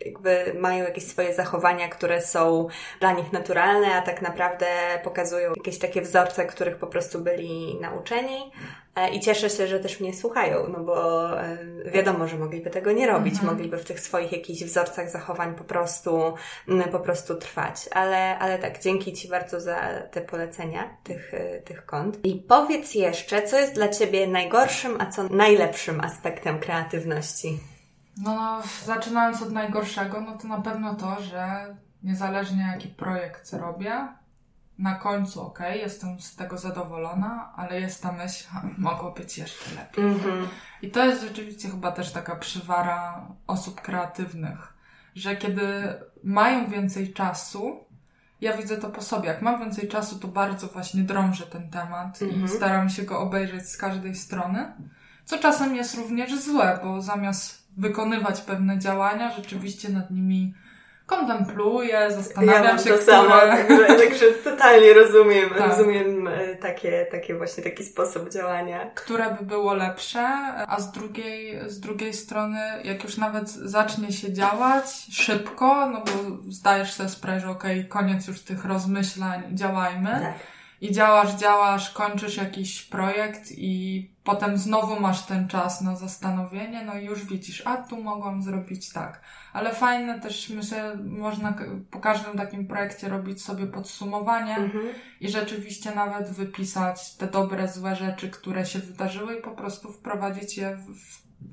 jakby mają jakieś swoje zachowania, które są dla nich naturalne, a tak naprawdę pokazują jakieś takie wzorce, których po prostu byli nauczeni, E, I cieszę się, że też mnie słuchają, no bo e, wiadomo, że mogliby tego nie robić, mhm. mogliby w tych swoich jakichś wzorcach zachowań po prostu, po prostu trwać. Ale, ale tak, dzięki Ci bardzo za te polecenia tych, e, tych kont. I powiedz jeszcze, co jest dla Ciebie najgorszym, a co najlepszym aspektem kreatywności? No, zaczynając od najgorszego, no to na pewno to, że niezależnie jaki projekt robię, na końcu ok, jestem z tego zadowolona, ale jest ta myśl, mogło być jeszcze lepiej. Mm-hmm. I to jest rzeczywiście chyba też taka przywara osób kreatywnych, że kiedy mają więcej czasu, ja widzę to po sobie. Jak mam więcej czasu, to bardzo właśnie drążę ten temat mm-hmm. i mhm. staram się go obejrzeć z każdej strony. Co czasem jest również złe, bo zamiast wykonywać pewne działania, rzeczywiście nad nimi kontempluję, zastanawiam ja się, to które... samo, także, także totalnie rozumiem, Tak. rozumiem e, takie, takie właśnie taki sposób działania. które by było lepsze, a z drugiej, z drugiej strony, jak już nawet zacznie się działać szybko, no bo zdajesz sobie sprawę, że okej, koniec już tych rozmyślań, działajmy. Tak. I działasz, działasz, kończysz jakiś projekt i potem znowu masz ten czas na zastanowienie, no i już widzisz, a tu mogłam zrobić tak. Ale fajne też, myślę, można po każdym takim projekcie robić sobie podsumowanie Mhm. i rzeczywiście nawet wypisać te dobre, złe rzeczy, które się wydarzyły i po prostu wprowadzić je w,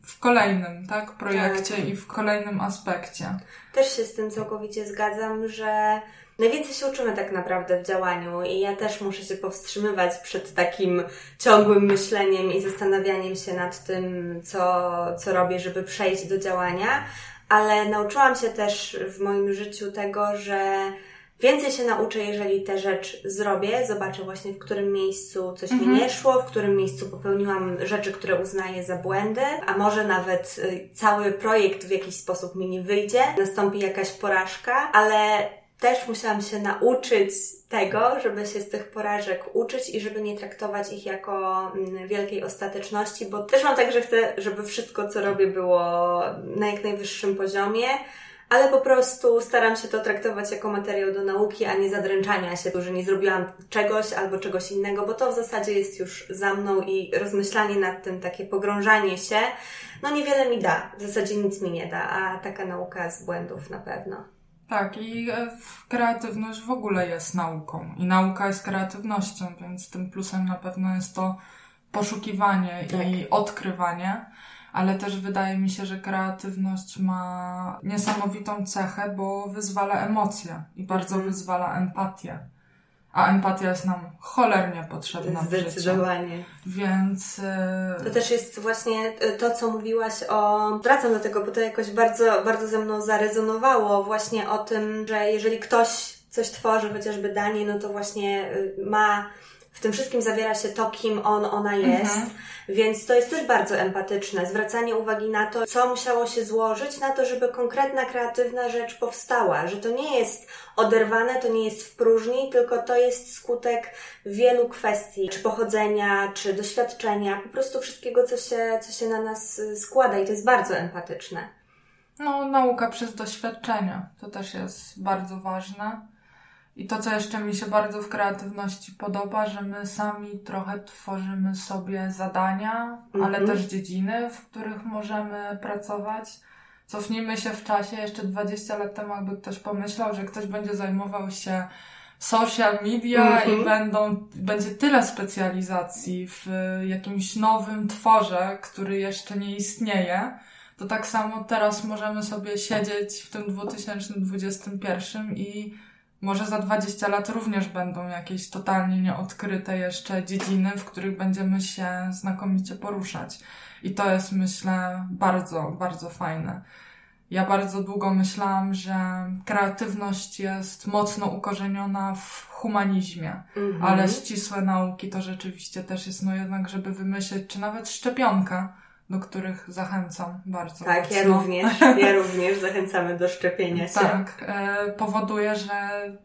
w kolejnym, tak, projekcie Tak. i w kolejnym aspekcie. Też się z tym całkowicie zgadzam, że najwięcej się uczymy tak naprawdę w działaniu i ja też muszę się powstrzymywać przed takim ciągłym myśleniem i zastanawianiem się nad tym, co, co robię, żeby przejść do działania, ale nauczyłam się też w moim życiu tego, że Więcej się nauczę, jeżeli tę rzecz zrobię, zobaczę właśnie w którym miejscu coś Mhm. mi nie szło, w którym miejscu popełniłam rzeczy, które uznaję za błędy, a może nawet y, cały projekt w jakiś sposób mi nie wyjdzie, nastąpi jakaś porażka, ale też musiałam się nauczyć tego, żeby się z tych porażek uczyć i żeby nie traktować ich jako mm, wielkiej ostateczności, bo też mam tak, że chcę, żeby wszystko, co robię, było na jak najwyższym poziomie, ale po prostu staram się to traktować jako materiał do nauki, a nie zadręczania się, że nie zrobiłam czegoś albo czegoś innego, bo to w zasadzie jest już za mną i rozmyślanie nad tym, takie pogrążanie się, no niewiele mi da, w zasadzie nic mi nie da, a taka nauka z błędów na pewno. Tak, i e, kreatywność w ogóle jest nauką. I nauka jest kreatywnością, więc tym plusem na pewno jest to poszukiwanie Tak. i odkrywanie. Ale też wydaje mi się, że kreatywność ma niesamowitą cechę, bo wyzwala emocje i bardzo Mhm. wyzwala empatię. A empatia jest nam cholernie potrzebna w życiu. Zdecydowanie. Więc e, To też jest właśnie y, to, co mówiłaś o. Wracam do tego, bo to jakoś bardzo, bardzo ze mną zarezonowało, właśnie o tym, że jeżeli ktoś coś tworzy, chociażby danie, no to właśnie y, ma. W tym wszystkim zawiera się to, kim on, ona jest. Mhm. Więc to jest też bardzo empatyczne. Zwracanie uwagi na to, co musiało się złożyć na to, żeby konkretna, kreatywna rzecz powstała. Że to nie jest oderwane, to nie jest w próżni, tylko to jest skutek wielu kwestii, czy pochodzenia, czy doświadczenia, po prostu wszystkiego, co się, co się na nas y, składa i to jest bardzo empatyczne. No, nauka przez doświadczenia. To też jest bardzo ważne. I to, co jeszcze mi się bardzo w kreatywności podoba, że my sami trochę tworzymy sobie zadania, ale Mhm. też dziedziny, w których możemy pracować. Cofnijmy się w czasie, jeszcze 20 lat temu, jakby ktoś pomyślał, że ktoś będzie zajmował się social media Mhm. i będą, będzie tyle specjalizacji w jakimś nowym tworze, który jeszcze nie istnieje, to tak samo teraz możemy sobie siedzieć w tym 2021 i może za 20 lat również będą jakieś totalnie nieodkryte jeszcze dziedziny, w których będziemy się znakomicie poruszać. I to jest, myślę, bardzo, bardzo fajne. Ja bardzo długo myślałam, że kreatywność jest mocno ukorzeniona w humanizmie, Mhm. ale ścisłe nauki to rzeczywiście też jest, no jednak, żeby wymyśleć, czy nawet szczepionka, do których zachęcam bardzo Tak, mocno. ja również, ja również zachęcamy do szczepienia się. Tak, e, powoduje, że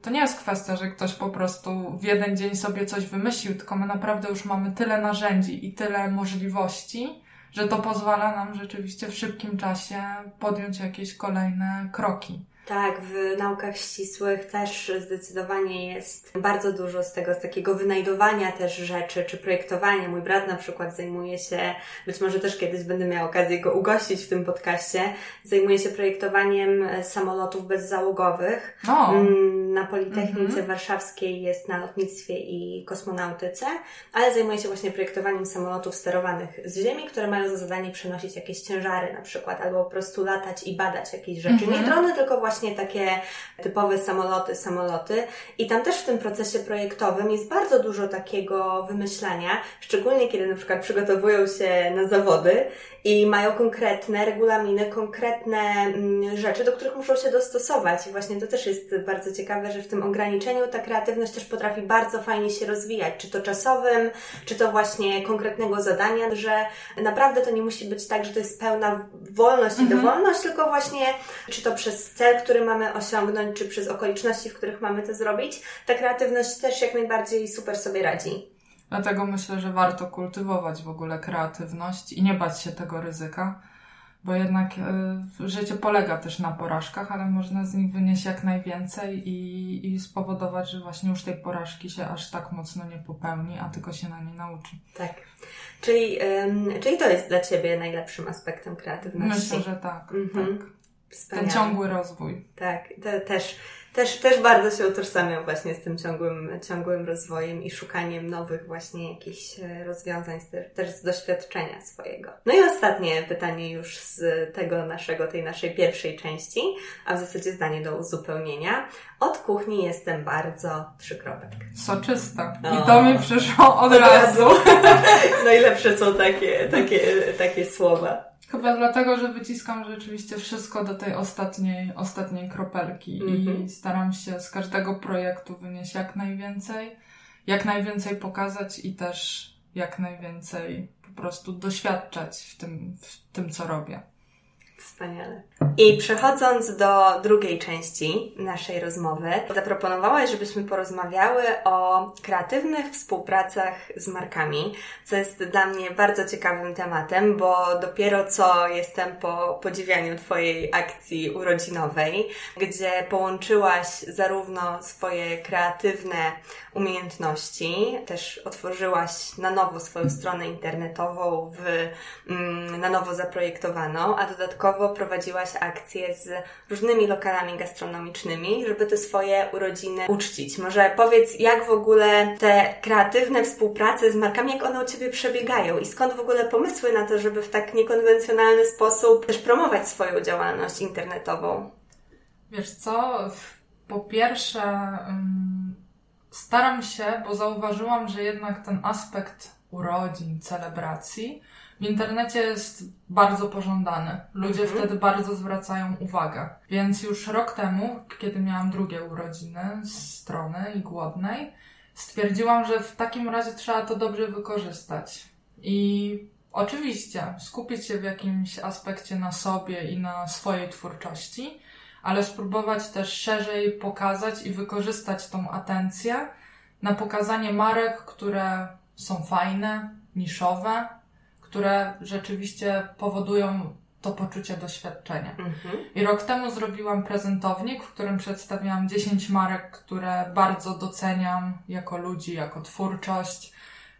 to nie jest kwestia, że ktoś po prostu w jeden dzień sobie coś wymyślił, tylko my naprawdę już mamy tyle narzędzi i tyle możliwości, że to pozwala nam rzeczywiście w szybkim czasie podjąć jakieś kolejne kroki. Tak, w naukach ścisłych też zdecydowanie jest bardzo dużo z tego, z takiego wynajdowania też rzeczy, czy projektowania. Mój brat na przykład zajmuje się, być może też kiedyś będę miała okazję go ugościć w tym podcaście, zajmuje się projektowaniem samolotów bezzałogowych. No, Mm, Na Politechnice Mhm. Warszawskiej jest na lotnictwie i kosmonautyce, ale zajmuje się właśnie projektowaniem samolotów sterowanych z Ziemi, które mają za zadanie przenosić jakieś ciężary na przykład, albo po prostu latać i badać jakieś rzeczy. Mhm. Nie drony, tylko właśnie takie typowe samoloty, samoloty. I tam też w tym procesie projektowym jest bardzo dużo takiego wymyślania, szczególnie kiedy na przykład przygotowują się na zawody i mają konkretne regulaminy, konkretne mm, rzeczy, do których muszą się dostosować. I właśnie to też jest bardzo ciekawe, że w tym ograniczeniu ta kreatywność też potrafi bardzo fajnie się rozwijać, czy to czasowym, czy to właśnie konkretnego zadania, że naprawdę to nie musi być tak, że to jest pełna wolność i Mhm. dowolność, tylko właśnie czy to przez cel, który mamy osiągnąć, czy przez okoliczności, w których mamy to zrobić, ta kreatywność też jak najbardziej super sobie radzi. Dlatego myślę, że warto kultywować w ogóle kreatywność i nie bać się tego ryzyka, bo jednak y, życie polega też na porażkach, ale można z nich wynieść jak najwięcej i, i spowodować, że właśnie już tej porażki się aż tak mocno nie popełni, a tylko się na niej nauczy. Tak. Czyli, czyli to jest dla Ciebie najlepszym aspektem kreatywności? Myślę, że tak. Mhm. tak. Ten ciągły rozwój. Tak, to też też, też bardzo się utożsamiam właśnie z tym ciągłym, ciągłym rozwojem i szukaniem nowych właśnie jakichś e, rozwiązań, też z doświadczenia swojego. No i ostatnie pytanie już z tego naszego, tej naszej pierwszej części, a w zasadzie zdanie do uzupełnienia. Od kuchni jestem bardzo trzykropek. Soczysta. I to mi przyszło od, od razu. razu. Najlepsze są takie, takie, takie słowa. Chyba dlatego, że wyciskam rzeczywiście wszystko do tej ostatniej, ostatniej kropelki mm -hmm. i mhm. staram się z każdego projektu wynieść jak najwięcej, jak najwięcej pokazać i też jak najwięcej po prostu doświadczać w tym, w tym co robię. Wspaniale. I przechodząc do drugiej części naszej rozmowy, zaproponowałaś, żebyśmy porozmawiały o kreatywnych współpracach z markami, co jest dla mnie bardzo ciekawym tematem, bo dopiero co jestem po podziwianiu Twojej akcji urodzinowej, gdzie połączyłaś zarówno swoje kreatywne umiejętności, też otworzyłaś na nowo swoją stronę internetową, w, mm, na nowo zaprojektowaną, a dodatkowo prowadziłaś akcje z różnymi lokalami gastronomicznymi, żeby te swoje urodziny uczcić. Może powiedz, jak w ogóle te kreatywne współprace z markami, jak one u Ciebie przebiegają i skąd w ogóle pomysły na to, żeby w tak niekonwencjonalny sposób też promować swoją działalność internetową? Wiesz co, po pierwsze staram się, bo zauważyłam, że jednak ten aspekt urodzin, celebracji w internecie jest bardzo pożądany. Ludzie mhm. wtedy bardzo zwracają uwagę. Więc już rok temu, kiedy miałam drugie urodziny z strony i głodnej, stwierdziłam, że w takim razie trzeba to dobrze wykorzystać. I oczywiście skupić się w jakimś aspekcie na sobie i na swojej twórczości, ale spróbować też szerzej pokazać i wykorzystać tą atencję na pokazanie marek, które są fajne, niszowe, które rzeczywiście powodują to poczucie doświadczenia. Mhm. I rok temu zrobiłam prezentownik, w którym przedstawiałam 10 marek, które bardzo doceniam jako ludzi, jako twórczość.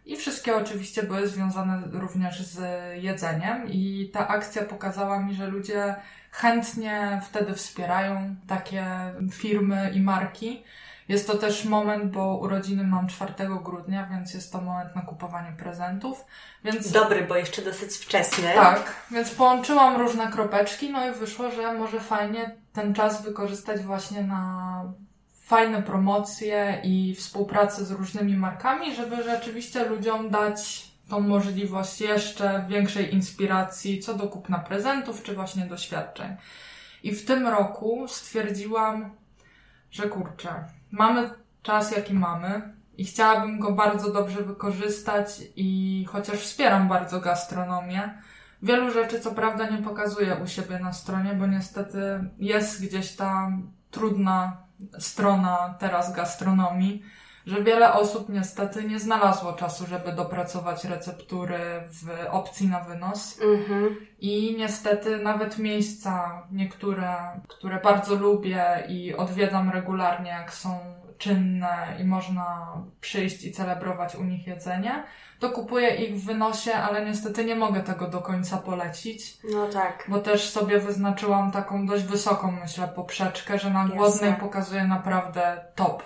I wszystkie oczywiście były związane również z jedzeniem. I ta akcja pokazała mi, że ludzie chętnie wtedy wspierają takie firmy i marki. Jest to też moment, bo urodziny mam 4 grudnia, więc jest to moment na kupowanie prezentów. Więc... Dobry, bo jeszcze dosyć wczesny. Tak, więc połączyłam różne kropeczki, no i wyszło, że może fajnie ten czas wykorzystać właśnie na fajne promocje i współpracę z różnymi markami, żeby rzeczywiście ludziom dać tą możliwość jeszcze większej inspiracji co do kupna prezentów, czy właśnie doświadczeń. I w tym roku stwierdziłam, że kurczę, mamy czas jaki mamy i chciałabym go bardzo dobrze wykorzystać i chociaż wspieram bardzo gastronomię, wielu rzeczy co prawda nie pokazuję u siebie na stronie, bo niestety jest gdzieś ta trudna strona teraz gastronomii, że wiele osób niestety nie znalazło czasu, żeby dopracować receptury w opcji na wynos. Mhm. I niestety nawet miejsca, niektóre, które bardzo lubię i odwiedzam regularnie, jak są czynne i można przyjść i celebrować u nich jedzenie, to kupuję ich w wynosie, ale niestety nie mogę tego do końca polecić. No tak. Bo też sobie wyznaczyłam taką dość wysoką, myślę, poprzeczkę, że na głodnej pokazuję naprawdę top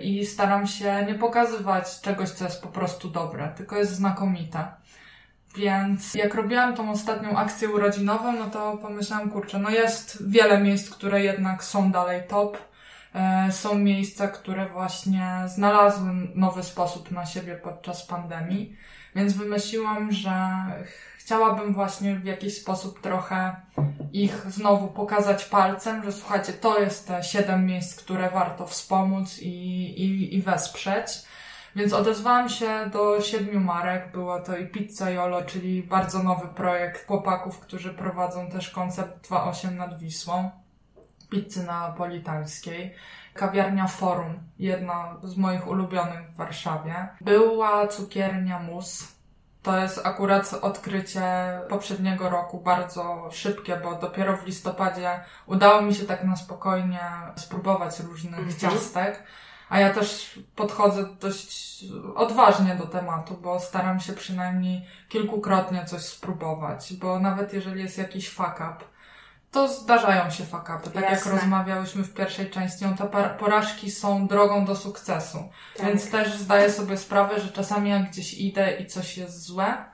i staram się nie pokazywać czegoś, co jest po prostu dobre, tylko jest znakomite. Więc jak robiłam tą ostatnią akcję urodzinową, no to pomyślałam, kurczę, no jest wiele miejsc, które jednak są dalej top. E, są miejsca, które właśnie znalazły nowy sposób na siebie podczas pandemii, więc wymyśliłam, że chciałabym właśnie w jakiś sposób trochę ich znowu pokazać palcem, że słuchajcie, to jest te siedem miejsc, które warto wspomóc i, i, i wesprzeć. Więc odezwałam się do siedmiu marek. Było to i Pizza Jolo, czyli bardzo nowy projekt chłopaków, którzy prowadzą też koncept 2.8 nad Wisłą. pizzy napolitańskiej. Kawiarnia Forum, jedna z moich ulubionych w Warszawie. Była cukiernia Mus, to jest akurat odkrycie poprzedniego roku, bardzo szybkie, bo dopiero w listopadzie udało mi się tak na spokojnie spróbować różnych mhm. ciastek. A ja też podchodzę dość odważnie do tematu, bo staram się przynajmniej kilkukrotnie coś spróbować, bo nawet jeżeli jest jakiś fuck up, to zdarzają się fakapy. Tak Jasne. jak rozmawiałyśmy w pierwszej części, no te porażki są drogą do sukcesu. Tak. Więc też zdaję sobie sprawę, że czasami jak gdzieś idę i coś jest złe,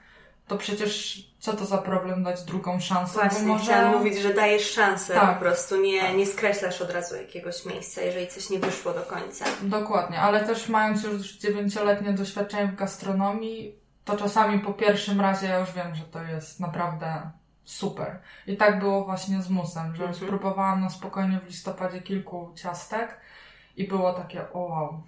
to przecież co to za problem dać drugą szansę? Właśnie, bo może... chciałam mówić, że dajesz szansę tak. po prostu, nie, tak. nie skreślasz od razu jakiegoś miejsca, jeżeli coś nie wyszło do końca. Dokładnie, ale też mając już dziewięcioletnie doświadczenie w gastronomii, to czasami po pierwszym razie ja już wiem, że to jest naprawdę super. I tak było właśnie z musem, że mhm. spróbowałam na spokojnie w listopadzie kilku ciastek i było takie, o wow.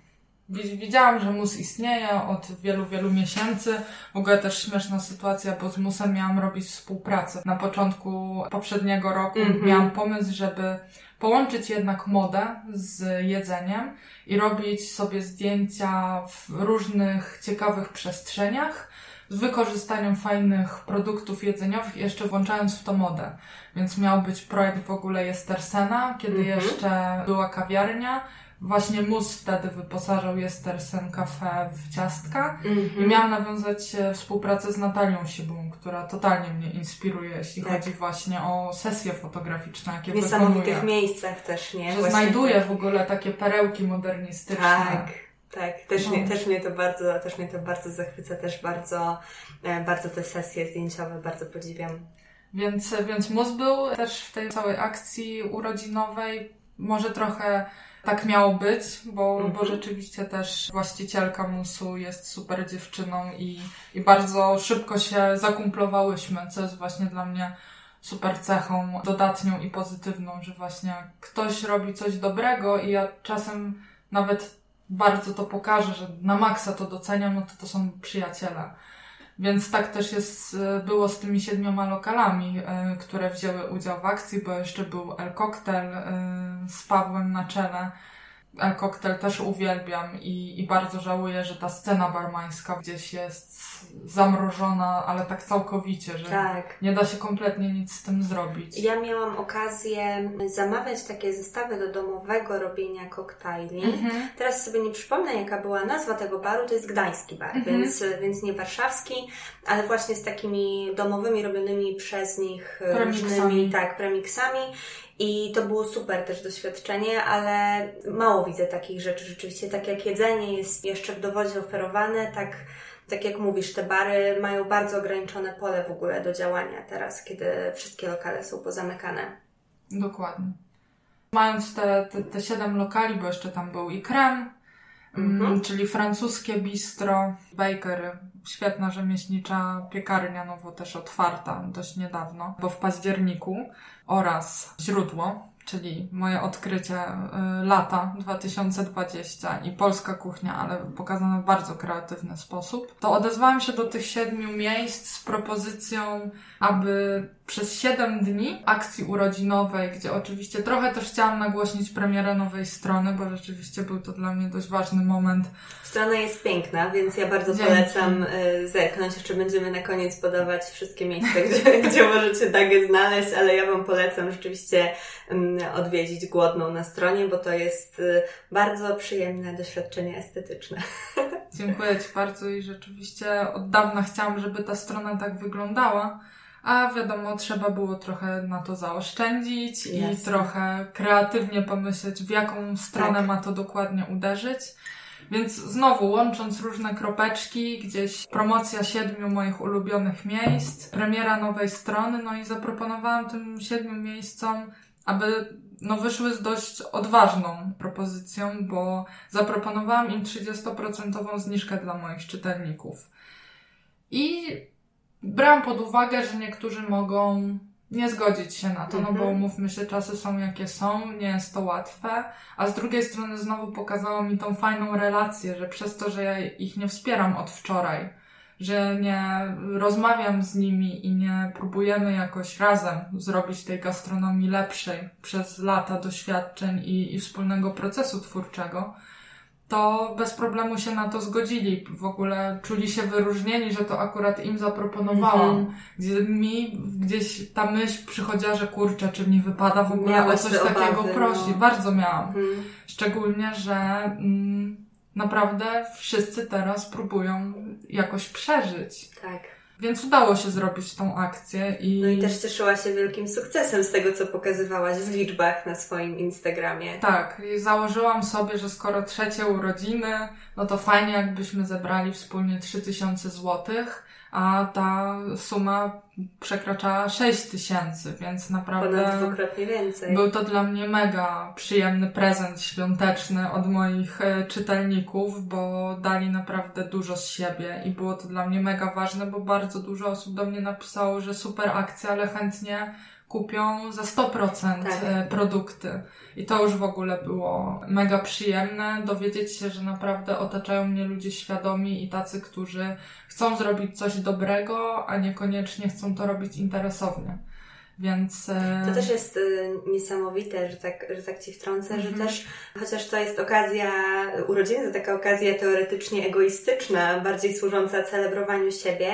Widziałam, że mus istnieje od wielu, wielu miesięcy. W ogóle też śmieszna sytuacja, bo z musem miałam robić współpracę. Na początku poprzedniego roku mm -hmm. miałam pomysł, żeby połączyć jednak modę z jedzeniem i robić sobie zdjęcia w różnych ciekawych przestrzeniach z wykorzystaniem fajnych produktów jedzeniowych, jeszcze włączając w to modę. Więc miał być projekt w ogóle Jestersena, kiedy mhm. jeszcze była kawiarnia. Właśnie Mus wtedy wyposażał Jestersen Cafe w ciastka i mhm. miałam nawiązać e, współpracę z Natalią Sibą, która totalnie mnie inspiruje, jeśli tak. chodzi właśnie o sesje fotograficzne, jakie W niesamowitych miejscach też, nie? Że znajduje tak. w ogóle takie perełki modernistyczne. Tak tak, też, no. mnie, też, mnie to bardzo, też mnie to bardzo zachwyca, też bardzo, e, bardzo te sesje zdjęciowe bardzo podziwiam. Więc, więc mus był też w tej całej akcji urodzinowej. Może trochę tak miało być, bo, mhm. bo rzeczywiście też właścicielka musu jest super dziewczyną i, i bardzo szybko się zakumplowałyśmy, co jest właśnie dla mnie super cechą dodatnią i pozytywną, że właśnie ktoś robi coś dobrego i ja czasem nawet bardzo to pokaże, że na maksa to doceniam, no to to są przyjaciele. Więc tak też jest, e, było z tymi siedmioma lokalami, e, które wzięły udział w akcji, bo jeszcze był El Cocktail e, z Pawłem na czele. El Cocktail też uwielbiam i, i bardzo żałuję, że ta scena barmańska gdzieś jest zamrożona, ale tak całkowicie, że tak. nie da się kompletnie nic z tym zrobić. Ja miałam okazję zamawiać takie zestawy do domowego robienia koktajli. Mhm. Teraz sobie nie przypomnę, jaka była nazwa tego baru, to jest gdański bar, mhm. więc, więc nie warszawski, ale właśnie z takimi domowymi robionymi przez nich premiksami. różnymi tak, premiksami. I to było super też doświadczenie, ale mało widzę takich rzeczy rzeczywiście. Tak jak jedzenie jest jeszcze w dowodzie oferowane, tak tak jak mówisz, te bary mają bardzo ograniczone pole w ogóle do działania teraz, kiedy wszystkie lokale są pozamykane. Dokładnie. Mając te, te, te siedem lokali, bo jeszcze tam był i krem, mhm. czyli francuskie bistro, baker, świetna rzemieślnicza piekarnia, nowo też otwarta dość niedawno, bo w październiku, oraz źródło, czyli moje odkrycie y, lata 2020 i polska kuchnia, ale pokazana w bardzo kreatywny sposób, to odezwałam się do tych siedmiu miejsc z propozycją, aby przez 7 dni akcji urodzinowej, gdzie oczywiście trochę też chciałam nagłośnić premierę nowej strony, bo rzeczywiście był to dla mnie dość ważny moment. Strona jest piękna, więc ja bardzo Dzięki. polecam y, zerknąć. Jeszcze będziemy na koniec podawać wszystkie miejsca, gdzie, gdzie możecie Dagę znaleźć, ale ja Wam polecam rzeczywiście y, odwiedzić Głodną na stronie, bo to jest y, bardzo przyjemne doświadczenie estetyczne. Dziękuję Ci bardzo i rzeczywiście od dawna chciałam, żeby ta strona tak wyglądała a wiadomo, trzeba było trochę na to zaoszczędzić Jasne. i trochę kreatywnie pomyśleć, w jaką stronę tak. ma to dokładnie uderzyć. Więc znowu łącząc różne kropeczki, gdzieś promocja siedmiu moich ulubionych miejsc, premiera nowej strony, no i zaproponowałam tym siedmiu miejscom, aby no wyszły z dość odważną propozycją, bo zaproponowałam im 30% zniżkę dla moich czytelników. I brałam pod uwagę, że niektórzy mogą nie zgodzić się na to, no bo mhm. mówmy się, czasy są jakie są, nie jest to łatwe, a z drugiej strony znowu pokazało mi tą fajną relację, że przez to, że ja ich nie wspieram od wczoraj, że nie rozmawiam z nimi i nie próbujemy jakoś razem zrobić tej gastronomii lepszej przez lata doświadczeń i, i wspólnego procesu twórczego, to bez problemu się na to zgodzili. W ogóle czuli się wyróżnieni, że to akurat im zaproponowałam. Mm -hmm. Gdzie mi gdzieś ta myśl przychodziła, że kurczę, czy mi wypada w ogóle Miałaś o coś takiego obawy, prosić. No. Bardzo miałam. Mm. Szczególnie, że mm, naprawdę wszyscy teraz próbują jakoś przeżyć. Tak. Więc udało się zrobić tą akcję i... No i też cieszyła się wielkim sukcesem z tego, co pokazywałaś w liczbach na swoim Instagramie. Tak, i założyłam sobie, że skoro trzecie urodziny, no to fajnie jakbyśmy zebrali wspólnie 3000 złotych, a ta suma przekraczała 6 tysięcy, więc naprawdę Ponad dwukrotnie więcej. był to dla mnie mega przyjemny prezent świąteczny od moich e, czytelników, bo dali naprawdę dużo z siebie i było to dla mnie mega ważne, bo bardzo dużo osób do mnie napisało, że super akcja, ale chętnie kupią za 100% tak. E, produkty. I to już w ogóle było mega przyjemne dowiedzieć się, że naprawdę otaczają mnie ludzie świadomi i tacy, którzy chcą zrobić coś dobrego, a niekoniecznie chcą to robić interesownie. Więc... E, to też jest y, niesamowite, że tak, że tak Ci wtrącę, mm -hmm. że mhm. też, chociaż to jest okazja, urodziny to taka okazja teoretycznie egoistyczna, bardziej służąca celebrowaniu siebie,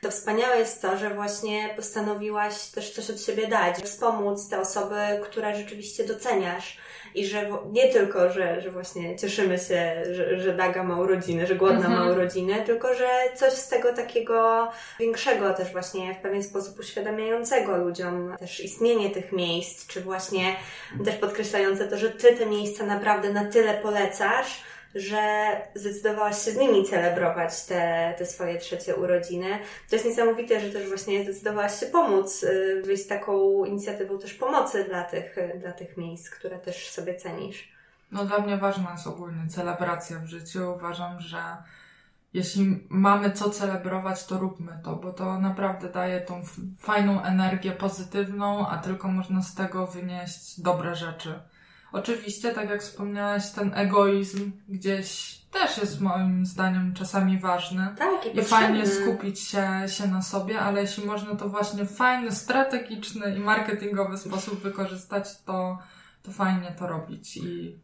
to wspaniałe jest to, że właśnie postanowiłaś też coś od siebie dać, wspomóc te osoby, które rzeczywiście doceniasz i że nie tylko, że, że właśnie cieszymy się, że, że Daga ma urodziny, że Głodna mhm. ma urodziny, tylko że coś z tego takiego większego też właśnie w pewien sposób uświadamiającego ludziom też istnienie tych miejsc, czy właśnie też podkreślające to, że Ty te miejsca naprawdę na tyle polecasz, że zdecydowałaś się z nimi celebrować te, te swoje trzecie urodziny. To jest niesamowite, że też właśnie zdecydowałaś się pomóc, y, wyjść z taką inicjatywą też pomocy dla tych, dla tych miejsc, które też sobie cenisz. No dla mnie ważna jest ogólnie celebracja w życiu. Uważam, że jeśli mamy co celebrować, to róbmy to, bo to naprawdę daje tą fajną energię pozytywną, a tylko można z tego wynieść dobre rzeczy. Oczywiście, tak jak wspomniałaś, ten egoizm gdzieś też jest moim zdaniem czasami ważny. Tak, i, I fajnie skupić się, się na sobie, ale jeśli można to właśnie w fajny, strategiczny i marketingowy sposób wykorzystać, to, to fajnie to robić. I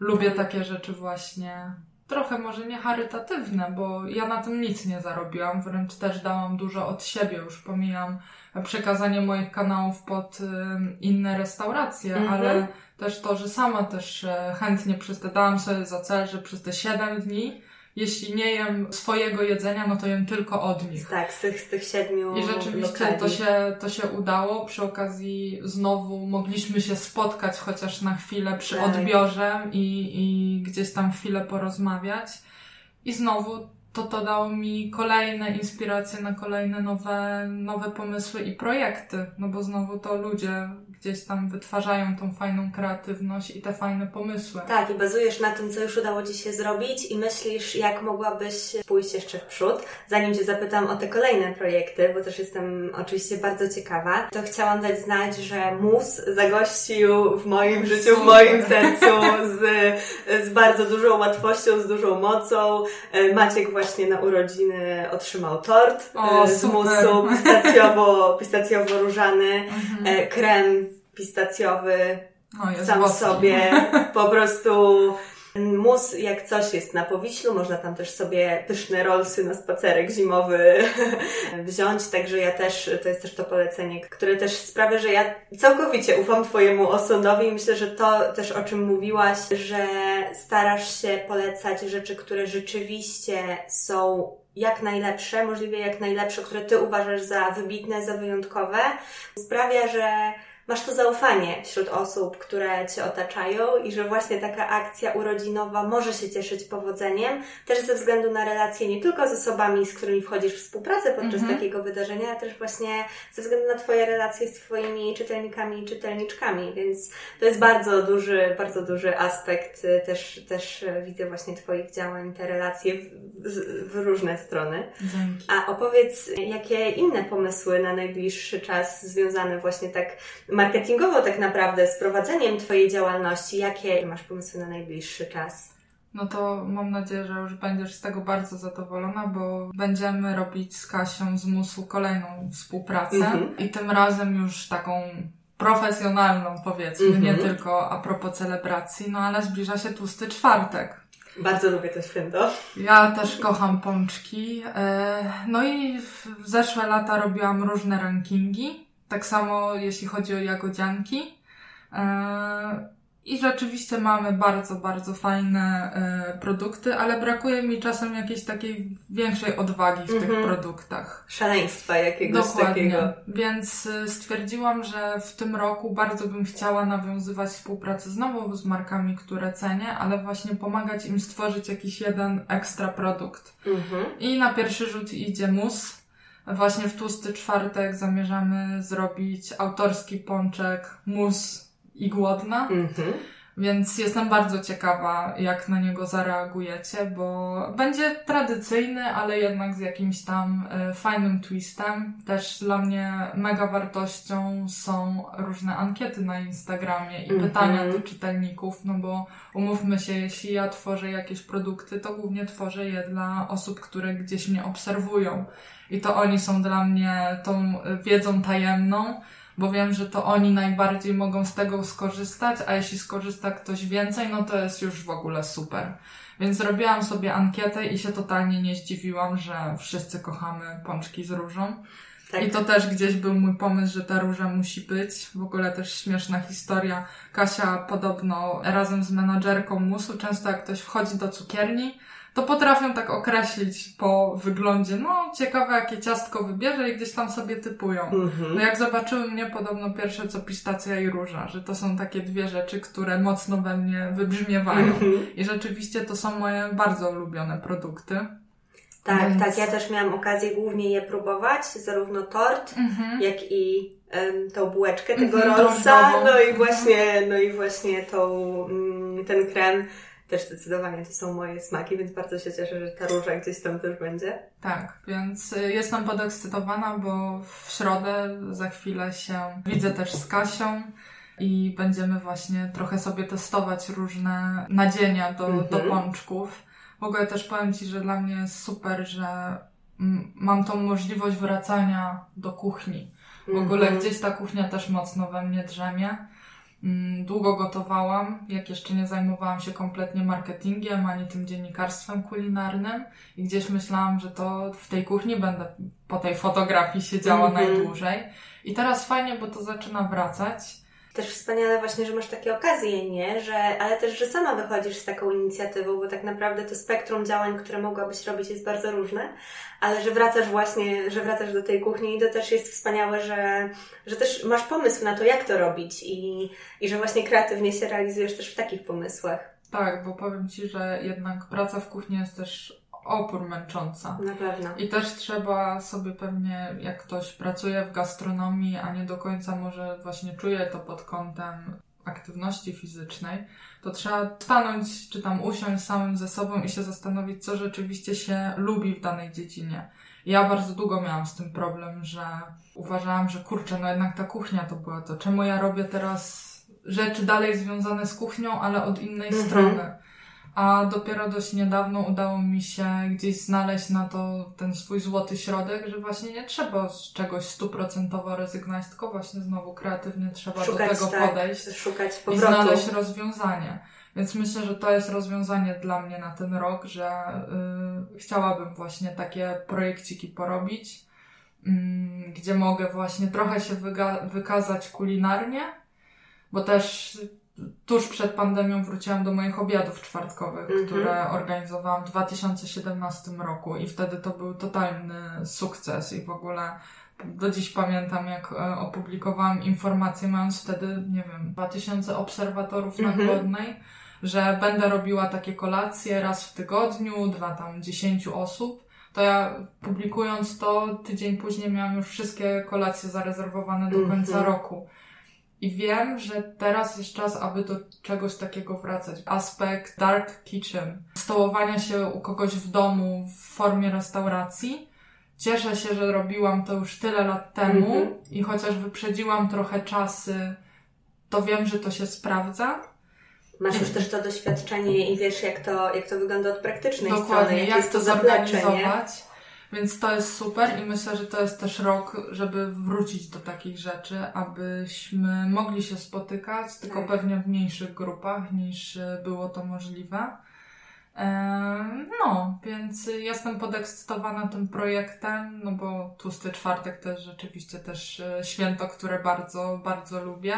lubię takie rzeczy właśnie trochę może nie charytatywne, bo ja na tym nic nie zarobiłam, wręcz też dałam dużo od siebie, już pomijam przekazanie moich kanałów pod inne restauracje, mm -hmm. ale też to, że sama też e, chętnie przez te, dałam sobie za cel, że przez te 7 dni, jeśli nie jem swojego jedzenia, no to jem tylko od nich. Tak, z tych, z tych siedmiu I rzeczywiście to się, to się udało. Przy okazji znowu mogliśmy się spotkać chociaż na chwilę przy tak. odbiorze i, i gdzieś tam chwilę porozmawiać. I znowu to to dało mi kolejne inspiracje na kolejne nowe, nowe pomysły i projekty, no bo znowu to ludzie gdzieś tam wytwarzają tą fajną kreatywność i te fajne pomysły. Tak, i bazujesz na tym, co już udało Ci się zrobić i myślisz, jak mogłabyś pójść jeszcze w przód. Zanim Cię zapytam o te kolejne projekty, bo też jestem oczywiście bardzo ciekawa, to chciałam dać znać, że Mus zagościł w moim życiu, w moim sercu z, z bardzo dużą łatwością, z dużą mocą. Maciek właśnie na urodziny otrzymał tort o, e, z musu pistacjowo, pistacjowo-różany, mhm. E, krem pistacjowy sam w sobie. Po prostu mus jak coś jest na Powiślu, można tam też sobie pyszne rolsy na spacerek zimowy wziąć, także ja też, to jest też to polecenie, które też sprawia, że ja całkowicie ufam Twojemu osądowi. I myślę, że to też o czym mówiłaś, że starasz się polecać rzeczy, które rzeczywiście są jak najlepsze, możliwie jak najlepsze, które Ty uważasz za wybitne, za wyjątkowe, sprawia, że masz to zaufanie wśród osób, które Cię otaczają i że właśnie taka akcja urodzinowa może się cieszyć powodzeniem, też ze względu na relacje nie tylko z osobami, z którymi wchodzisz w współpracę podczas mhm. takiego wydarzenia, ale też właśnie ze względu na Twoje relacje z Twoimi czytelnikami i czytelniczkami, więc to jest bardzo duży, bardzo duży aspekt, też, też widzę właśnie Twoich działań, te relacje w, w różne strony. Dzięki. A opowiedz, jakie inne pomysły na najbliższy czas związane właśnie tak marketingowo tak naprawdę z prowadzeniem Twojej działalności? Jakie masz pomysły na najbliższy czas? No to mam nadzieję, że już będziesz z tego bardzo zadowolona, bo będziemy robić z Kasią z Musu kolejną współpracę Mhm. i tym razem już taką profesjonalną powiedzmy, Mhm. nie tylko a propos celebracji, no ale zbliża się tłusty czwartek. Bardzo lubię to święto. Ja też kocham pączki. e, No i w zeszłe lata robiłam różne rankingi. Tak samo jeśli chodzi o jagodzianki. E, I rzeczywiście mamy bardzo, bardzo fajne e, produkty, ale brakuje mi czasem jakiejś takiej większej odwagi w tych Mhm. produktach. Szaleństwa jakiegoś takiego. Więc y, stwierdziłam, że w tym roku bardzo bym chciała nawiązywać współpracę znowu z markami, które cenię, ale właśnie pomagać im stworzyć jakiś jeden ekstra produkt. Mhm. I na pierwszy rzut idzie mus. Właśnie w tłusty czwartek zamierzamy zrobić autorski pączek mus i głodna. Mhm. Więc jestem bardzo ciekawa, jak na niego zareagujecie, bo będzie tradycyjny, ale jednak z jakimś tam e, fajnym twistem. Też dla mnie mega wartością są różne ankiety na Instagramie i Mhm. pytania do czytelników, no bo umówmy się, jeśli ja tworzę jakieś produkty, to głównie tworzę je dla osób, które gdzieś mnie obserwują. I to oni są dla mnie tą wiedzą tajemną, bo wiem, że to oni najbardziej mogą z tego skorzystać, a jeśli skorzysta ktoś więcej, no to jest już w ogóle super. Więc zrobiłam sobie ankietę i się totalnie nie zdziwiłam, że wszyscy kochamy pączki z różą. Tak. I to też gdzieś był mój pomysł, że ta róża musi być. W ogóle też śmieszna historia. Kasia podobno razem z menadżerką musu, często jak ktoś wchodzi do cukierni, to potrafią tak określić po wyglądzie, no ciekawe jakie ciastko wybierze i gdzieś tam sobie typują. Mhm. No jak zobaczyły mnie podobno pierwsze co pistacja i róża, że to są takie dwie rzeczy, które mocno we mnie wybrzmiewają. Mhm. I rzeczywiście to są moje bardzo ulubione produkty. Tak, Więc- tak. Ja też miałam okazję głównie je próbować, zarówno tort, Mhm. jak i tą bułeczkę tego Mhm, no i właśnie, no i właśnie tą, mm, ten krem. Też zdecydowanie to są moje smaki, więc bardzo się cieszę, że ta róża gdzieś tam też będzie. Tak, więc y, jestem podekscytowana, bo w środę za chwilę się widzę też z Kasią i będziemy właśnie trochę sobie testować różne nadzienia do, Mhm. do pączków. W ogóle też powiem Ci, że dla mnie jest super, że mam tą możliwość wracania do kuchni. W ogóle Mhm. gdzieś ta kuchnia też mocno we mnie drzemie. Mm, Długo gotowałam, jak jeszcze nie zajmowałam się kompletnie marketingiem, ani tym dziennikarstwem kulinarnym. I gdzieś myślałam, że to w tej kuchni będę po tej fotografii siedziała Mhm. najdłużej. I teraz fajnie, bo to zaczyna wracać. Też wspaniale właśnie, że masz takie okazje, nie? Że, ale też, że sama wychodzisz z taką inicjatywą, bo tak naprawdę to spektrum działań, które mogłabyś robić jest bardzo różne, ale że wracasz właśnie, że wracasz do tej kuchni i to też jest wspaniałe, że, że też masz pomysł na to, jak to robić i, i że właśnie kreatywnie się realizujesz też w takich pomysłach. Tak, bo powiem Ci, że jednak praca w kuchni jest też opór męcząca. Na pewno. I też trzeba sobie pewnie, jak ktoś pracuje w gastronomii, a nie do końca może właśnie czuje to pod kątem aktywności fizycznej, to trzeba stanąć, czy tam usiąść samym ze sobą i się zastanowić, co rzeczywiście się lubi w danej dziedzinie. Ja bardzo długo miałam z tym problem, że uważałam, że kurczę, no jednak ta kuchnia to była to. Czemu ja robię teraz rzeczy dalej związane z kuchnią, ale od innej Mhm. strony? A dopiero dość niedawno udało mi się gdzieś znaleźć na to ten swój złoty środek, że właśnie nie trzeba z czegoś stuprocentowo rezygnować, tylko właśnie znowu kreatywnie trzeba Szukać, do tego tak, podejść szukać i znaleźć rozwiązanie. Więc myślę, że to jest rozwiązanie dla mnie na ten rok, że y, chciałabym właśnie takie projekciki porobić, mm, gdzie mogę właśnie trochę się wyga- wykazać kulinarnie, bo też tuż przed pandemią wróciłam do moich obiadów czwartkowych, Mhm. które organizowałam w 2017 roku i wtedy to był totalny sukces i w ogóle do dziś pamiętam, jak e, opublikowałam informację, mając wtedy, nie wiem, 2000 obserwatorów na Mhm. Głodnej, że będę robiła takie kolacje raz w tygodniu, dla tam 10 osób. To ja publikując to, tydzień później miałam już wszystkie kolacje zarezerwowane do końca Mhm. roku. I wiem, że teraz jest czas, aby do czegoś takiego wracać. Aspekt dark kitchen, stołowania się u kogoś w domu w formie restauracji. Cieszę się, że robiłam to już tyle lat temu Mhm. i chociaż wyprzedziłam trochę czasy, to wiem, że to się sprawdza. Masz już też to doświadczenie i wiesz, jak to, jak to wygląda od praktycznej Dokładnie, strony. jak, jak to zorganizować. Więc to jest super i myślę, że to jest też rok, żeby wrócić do takich rzeczy, abyśmy mogli się spotykać, tylko tak. pewnie w mniejszych grupach niż było to możliwe. No, więc jestem podekscytowana tym projektem, no bo tłusty czwartek to jest rzeczywiście też e, święto, które bardzo, bardzo lubię.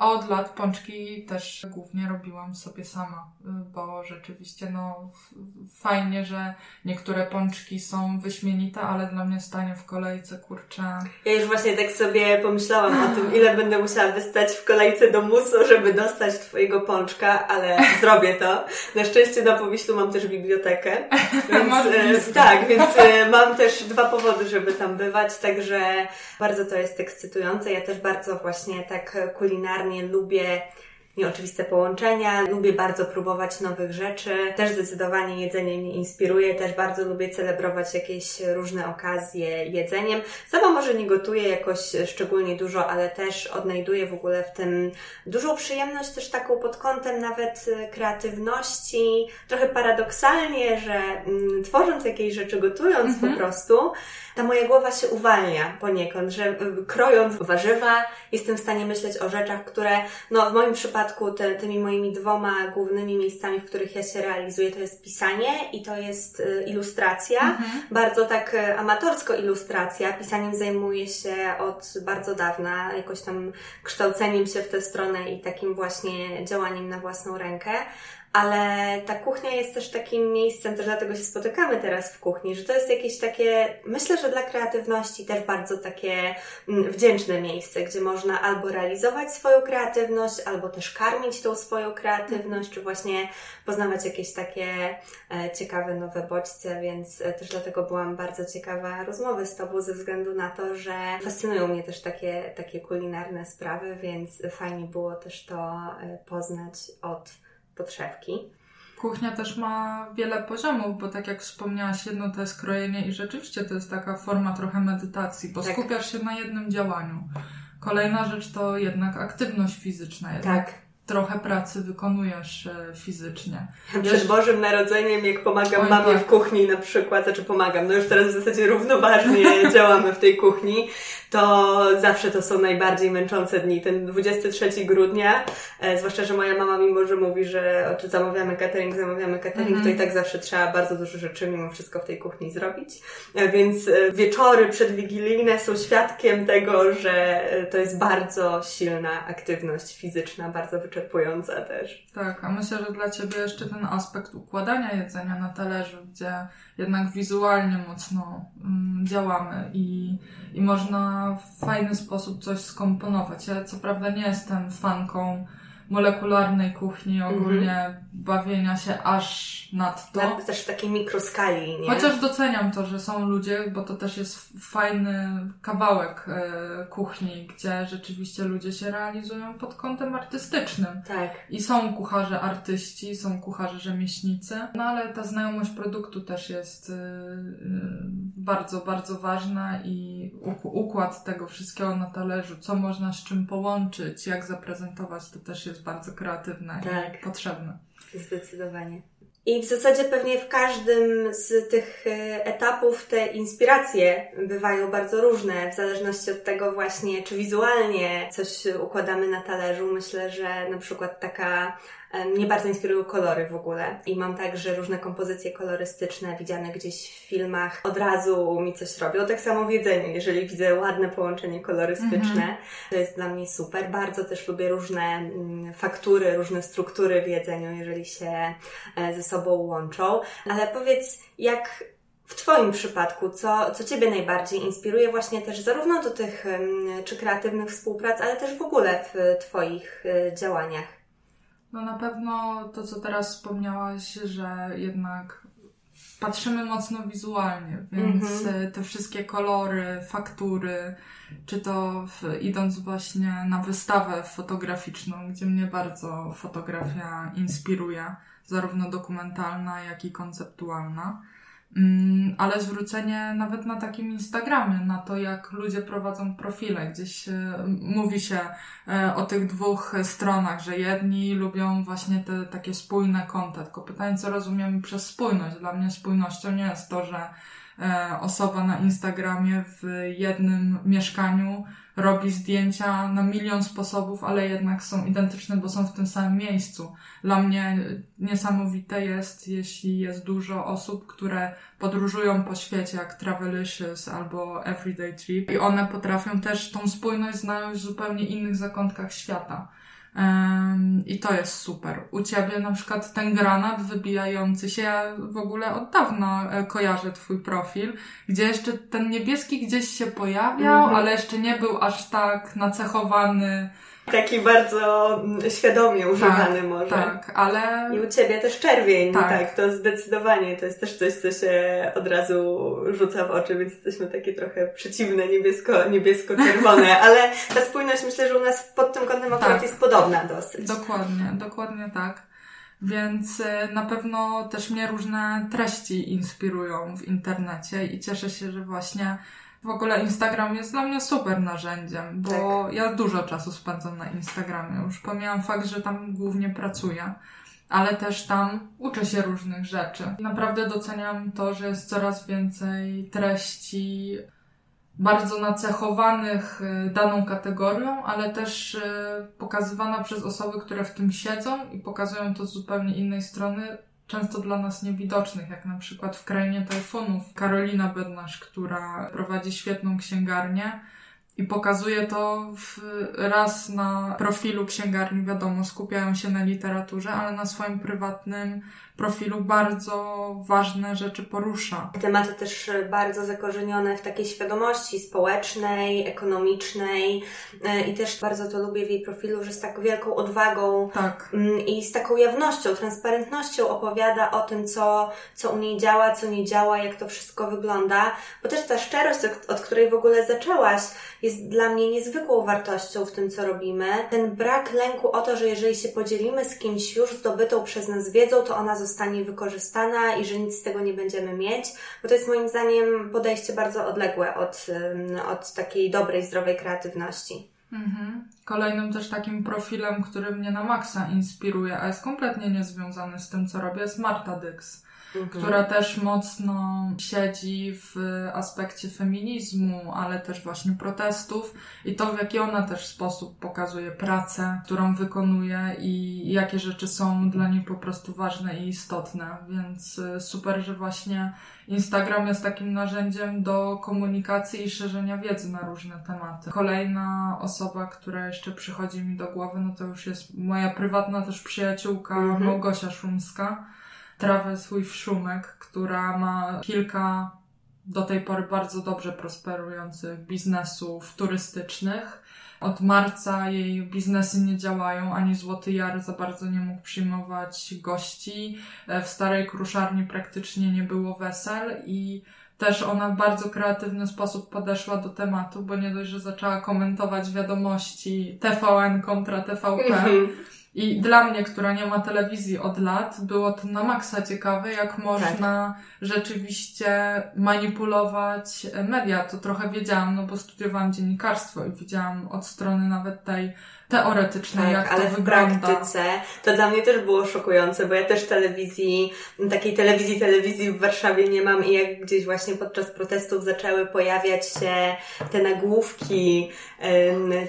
A od lat pączki też głównie robiłam sobie sama, bo rzeczywiście no fajnie, że niektóre pączki są wyśmienite, ale dla mnie stanie w kolejce, kurczę. Ja już właśnie tak sobie pomyślałam o tym, ile będę musiała wystać w kolejce do musu, żeby dostać Twojego pączka, ale zrobię to. Na szczęście na Powiślu mam też bibliotekę, więc e, tak, więc e, mam też dwa powody, żeby tam bywać, także bardzo to jest ekscytujące. Ja też bardzo właśnie tak kulinarnie lubię nieoczywiste połączenia, lubię bardzo próbować nowych rzeczy. Też zdecydowanie jedzenie mnie inspiruje, też bardzo lubię celebrować jakieś różne okazje jedzeniem. Sama może nie gotuję jakoś szczególnie dużo, ale też odnajduję w ogóle w tym dużą przyjemność też taką pod kątem nawet kreatywności. Trochę paradoksalnie, że mm, tworząc jakieś rzeczy, gotując mhm. po prostu, ta moja głowa się uwalnia poniekąd, że krojąc warzywa jestem w stanie myśleć o rzeczach, które no w moim przypadku przypadku te, tymi moimi dwoma głównymi miejscami, w których ja się realizuję, to jest pisanie i to jest y, ilustracja. Mhm. Bardzo tak y, amatorsko ilustracja. Pisaniem zajmuję się od bardzo dawna, jakoś tam kształceniem się w tę stronę i takim właśnie działaniem na własną rękę ale ta kuchnia jest też takim miejscem, też dlatego się spotykamy teraz w kuchni, że to jest jakieś takie, myślę, że dla kreatywności też bardzo takie mm, wdzięczne miejsce, gdzie można albo realizować swoją kreatywność, albo też karmić tą swoją kreatywność, czy właśnie poznawać jakieś takie e, ciekawe nowe bodźce, więc e, też dlatego byłam bardzo ciekawa rozmowy z Tobą ze względu na to, że fascynują mnie też takie, takie kulinarne sprawy, więc fajnie było też to e, poznać od podszewki. Kuchnia też ma wiele poziomów, bo tak jak wspomniałaś, jedno to jest krojenie i rzeczywiście to jest taka forma trochę medytacji, bo tak. skupiasz się na jednym działaniu. Kolejna rzecz to jednak aktywność fizyczna. Jednak tak trochę pracy wykonujesz e, fizycznie. Przed Bożym Narodzeniem, jak pomagam Oj, mamie tak. w kuchni na przykład, znaczy pomagam, no już teraz w zasadzie równoważnie działamy w tej kuchni, to zawsze to są najbardziej męczące dni. Ten 23 grudnia, e, zwłaszcza, że moja mama mimo, że mówi, że czy zamawiamy catering, zamawiamy catering, -hmm. to i tak zawsze trzeba bardzo dużo rzeczy mimo wszystko w tej kuchni zrobić. E, więc e, wieczory przedwigilijne są świadkiem tego, że e, to jest bardzo silna aktywność fizyczna, bardzo wyczerpująca też. Tak, a myślę, że dla Ciebie jeszcze ten aspekt układania jedzenia na talerzu, gdzie jednak wizualnie mocno mm, działamy i, i można w fajny sposób coś skomponować. Ja co prawda nie jestem fanką molekularnej kuchni, ogólnie mm -hmm. bawienia się aż nad to. Nawet też w takiej mikroskali, nie? Chociaż doceniam to, że są ludzie, bo to też jest fajny kawałek e, kuchni, gdzie rzeczywiście ludzie się realizują pod kątem artystycznym. Tak. I są kucharze artyści, są kucharze rzemieślnicy, no ale ta znajomość produktu też jest e, e, bardzo, bardzo ważna i układ tego wszystkiego na talerzu, co można z czym połączyć, jak zaprezentować, to też jest bardzo kreatywne tak. i potrzebne. Zdecydowanie. I w zasadzie pewnie w każdym z tych e, etapów te inspiracje bywają bardzo różne, w zależności od tego właśnie, czy wizualnie coś układamy na talerzu. Myślę, że na przykład taka mnie bardzo inspirują kolory w ogóle i mam także różne kompozycje kolorystyczne widziane gdzieś w filmach. Od razu mi coś robią. Tak samo w jedzeniu, jeżeli widzę ładne połączenie kolorystyczne, -hmm. to jest dla mnie super. Bardzo też lubię różne mm, faktury, różne struktury w jedzeniu, jeżeli się e, ze sobą łączą. Ale powiedz, jak w Twoim przypadku, co, co Ciebie najbardziej inspiruje właśnie też zarówno do tych czy kreatywnych współprac, ale też w ogóle w Twoich e, działaniach? No na pewno to, co teraz wspomniałaś, że jednak patrzymy mocno wizualnie, więc mm-hmm. te wszystkie kolory, faktury, czy to w, idąc właśnie na wystawę fotograficzną, gdzie mnie bardzo fotografia inspiruje, zarówno dokumentalna, jak i konceptualna ale zwrócenie nawet na takim Instagramie, na to jak ludzie prowadzą profile. Gdzieś e, mówi się e, o tych dwóch stronach, że jedni lubią właśnie te takie spójne konta. Tylko pytanie, co rozumiemy przez spójność? Dla mnie spójnością nie jest to, że e, osoba na Instagramie w jednym mieszkaniu robi zdjęcia na milion sposobów, ale jednak są identyczne, bo są w tym samym miejscu. Dla mnie niesamowite jest, jeśli jest dużo osób, które podróżują po świecie, jak Travelicious albo Everyday Trip i one potrafią też tą spójność znaleźć w zupełnie innych zakątkach świata. Um, I to jest super. U ciebie na przykład ten granat wybijający się, ja w ogóle od dawna e, kojarzę twój profil, gdzie jeszcze ten niebieski gdzieś się pojawiał, mm -hmm. ale jeszcze nie był aż tak nacechowany Taki bardzo mm, świadomie używany tak, może. Tak, ale... I u Ciebie też czerwień, tak. tak, to zdecydowanie. To jest też coś, co się od razu rzuca w oczy, więc jesteśmy takie trochę przeciwne, niebiesko, niebiesko-czerwone, ale ta spójność myślę, że u nas pod tym kątem akurat tak. jest podobna dosyć. Dokładnie, dokładnie tak. Więc e, na pewno też mnie różne treści inspirują w internecie i cieszę się, że właśnie w ogóle Instagram jest dla mnie super narzędziem, bo tak. ja dużo czasu spędzam na Instagramie. Już pomijam fakt, że tam głównie pracuję, ale też tam uczę się różnych rzeczy. Naprawdę doceniam to, że jest coraz więcej treści bardzo nacechowanych y, daną kategorią, ale też y, pokazywana przez osoby, które w tym siedzą i pokazują to z zupełnie innej strony, często dla nas niewidocznych, jak na przykład w Krainie Tajfunów. Karolina Bednarz, która prowadzi świetną księgarnię i pokazuje to w, raz na profilu księgarni, wiadomo, skupiają się na literaturze, ale na swoim prywatnym profilu bardzo ważne rzeczy porusza. Tematy też bardzo zakorzenione w takiej świadomości społecznej, ekonomicznej e, i też bardzo to lubię w jej profilu, że z tak wielką odwagą tak. Mm, i z taką jawnością, transparentnością opowiada o tym, co, co u niej działa, co nie działa, jak to wszystko wygląda, bo też ta szczerość, od której w ogóle zaczęłaś, jest dla mnie niezwykłą wartością w tym, co robimy. Ten brak lęku o to, że jeżeli się podzielimy z kimś już zdobytą przez nas wiedzą, to ona zostanie wykorzystana i że nic z tego nie będziemy mieć, bo to jest moim zdaniem podejście bardzo odległe od, od takiej dobrej, zdrowej kreatywności. Mhm. Kolejnym też takim profilem, który mnie na maksa inspiruje, a jest kompletnie niezwiązany z tym, co robię, jest Marta Dyks mhm. która też mocno siedzi w aspekcie feminizmu, ale też właśnie protestów i to, w jaki ona też sposób pokazuje pracę, którą wykonuje i jakie rzeczy są dla niej po prostu ważne i istotne. Więc y, super, że właśnie Instagram jest takim narzędziem do komunikacji i szerzenia wiedzy na różne tematy. Kolejna osoba, która jeszcze przychodzi mi do głowy, no to już jest moja prywatna też przyjaciółka mhm. Małgosia Szumska Travis with Szumek, która ma kilka do tej pory bardzo dobrze prosperujących biznesów turystycznych. Od marca jej biznesy nie działają, ani Złoty Jar za bardzo nie mógł przyjmować gości. W starej kruszarni praktycznie nie było wesel i też ona w bardzo kreatywny sposób podeszła do tematu, bo nie dość, że zaczęła komentować wiadomości TVN kontra TVP, mhm. I dla mnie, która nie ma telewizji od lat, było to na maksa ciekawe, jak można tak. rzeczywiście manipulować media. To trochę wiedziałam, no bo studiowałam dziennikarstwo i widziałam od strony nawet tej teoretycznej, tak, jak ale to w praktyce to dla mnie też było szokujące, bo ja też telewizji, takiej telewizji, telewizji w Warszawie nie mam i jak gdzieś właśnie podczas protestów zaczęły pojawiać się te nagłówki,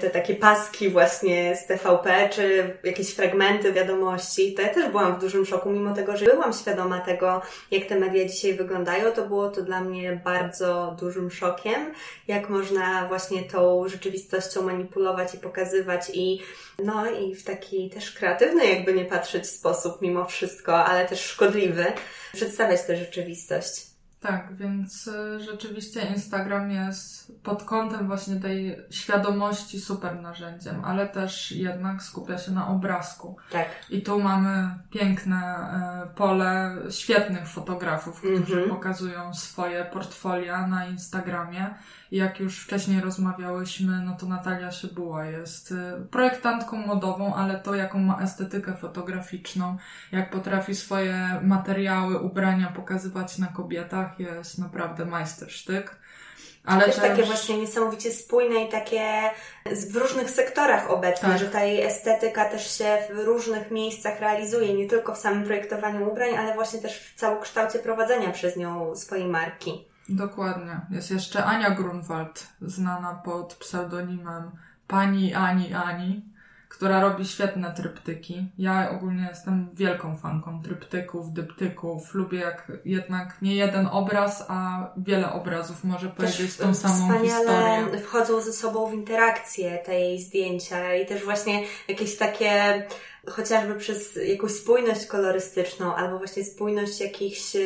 te takie paski właśnie z TVP, czy jakieś fragmenty wiadomości, to ja też byłam w dużym szoku, mimo tego, że byłam świadoma tego, jak te media dzisiaj wyglądają, to było to dla mnie bardzo dużym szokiem, jak można właśnie tą rzeczywistością manipulować i pokazywać i no i w taki też kreatywny, jakby nie patrzeć sposób mimo wszystko, ale też szkodliwy, przedstawiać tę rzeczywistość. Tak, więc y, rzeczywiście Instagram jest pod kątem właśnie tej świadomości super narzędziem, ale też jednak skupia się na obrazku. Tak. I tu mamy piękne y, pole świetnych fotografów, którzy mm -hmm. pokazują swoje portfolia na Instagramie jak już wcześniej rozmawiałyśmy, no to Natalia Szybuła jest y, projektantką modową, ale to jaką ma estetykę fotograficzną, jak potrafi swoje materiały, ubrania pokazywać na kobietach, jest naprawdę majstersztyk. Ale też, też takie właśnie niesamowicie spójne i takie w różnych sektorach obecne, tak. że ta jej estetyka też się w różnych miejscach realizuje, nie tylko w samym projektowaniu ubrań, ale właśnie też w całokształcie prowadzenia przez nią swojej marki. Dokładnie. Jest jeszcze Ania Grunwald, znana pod pseudonimem Pani Ani Ani która robi świetne tryptyki. Ja ogólnie jestem wielką fanką tryptyków, dyptyków. Lubię jak jednak nie jeden obraz, a wiele obrazów może powiedzieć tą samą historię. wchodzą ze sobą w interakcję te jej zdjęcia i też właśnie jakieś takie chociażby przez jakąś spójność kolorystyczną albo właśnie spójność jakichś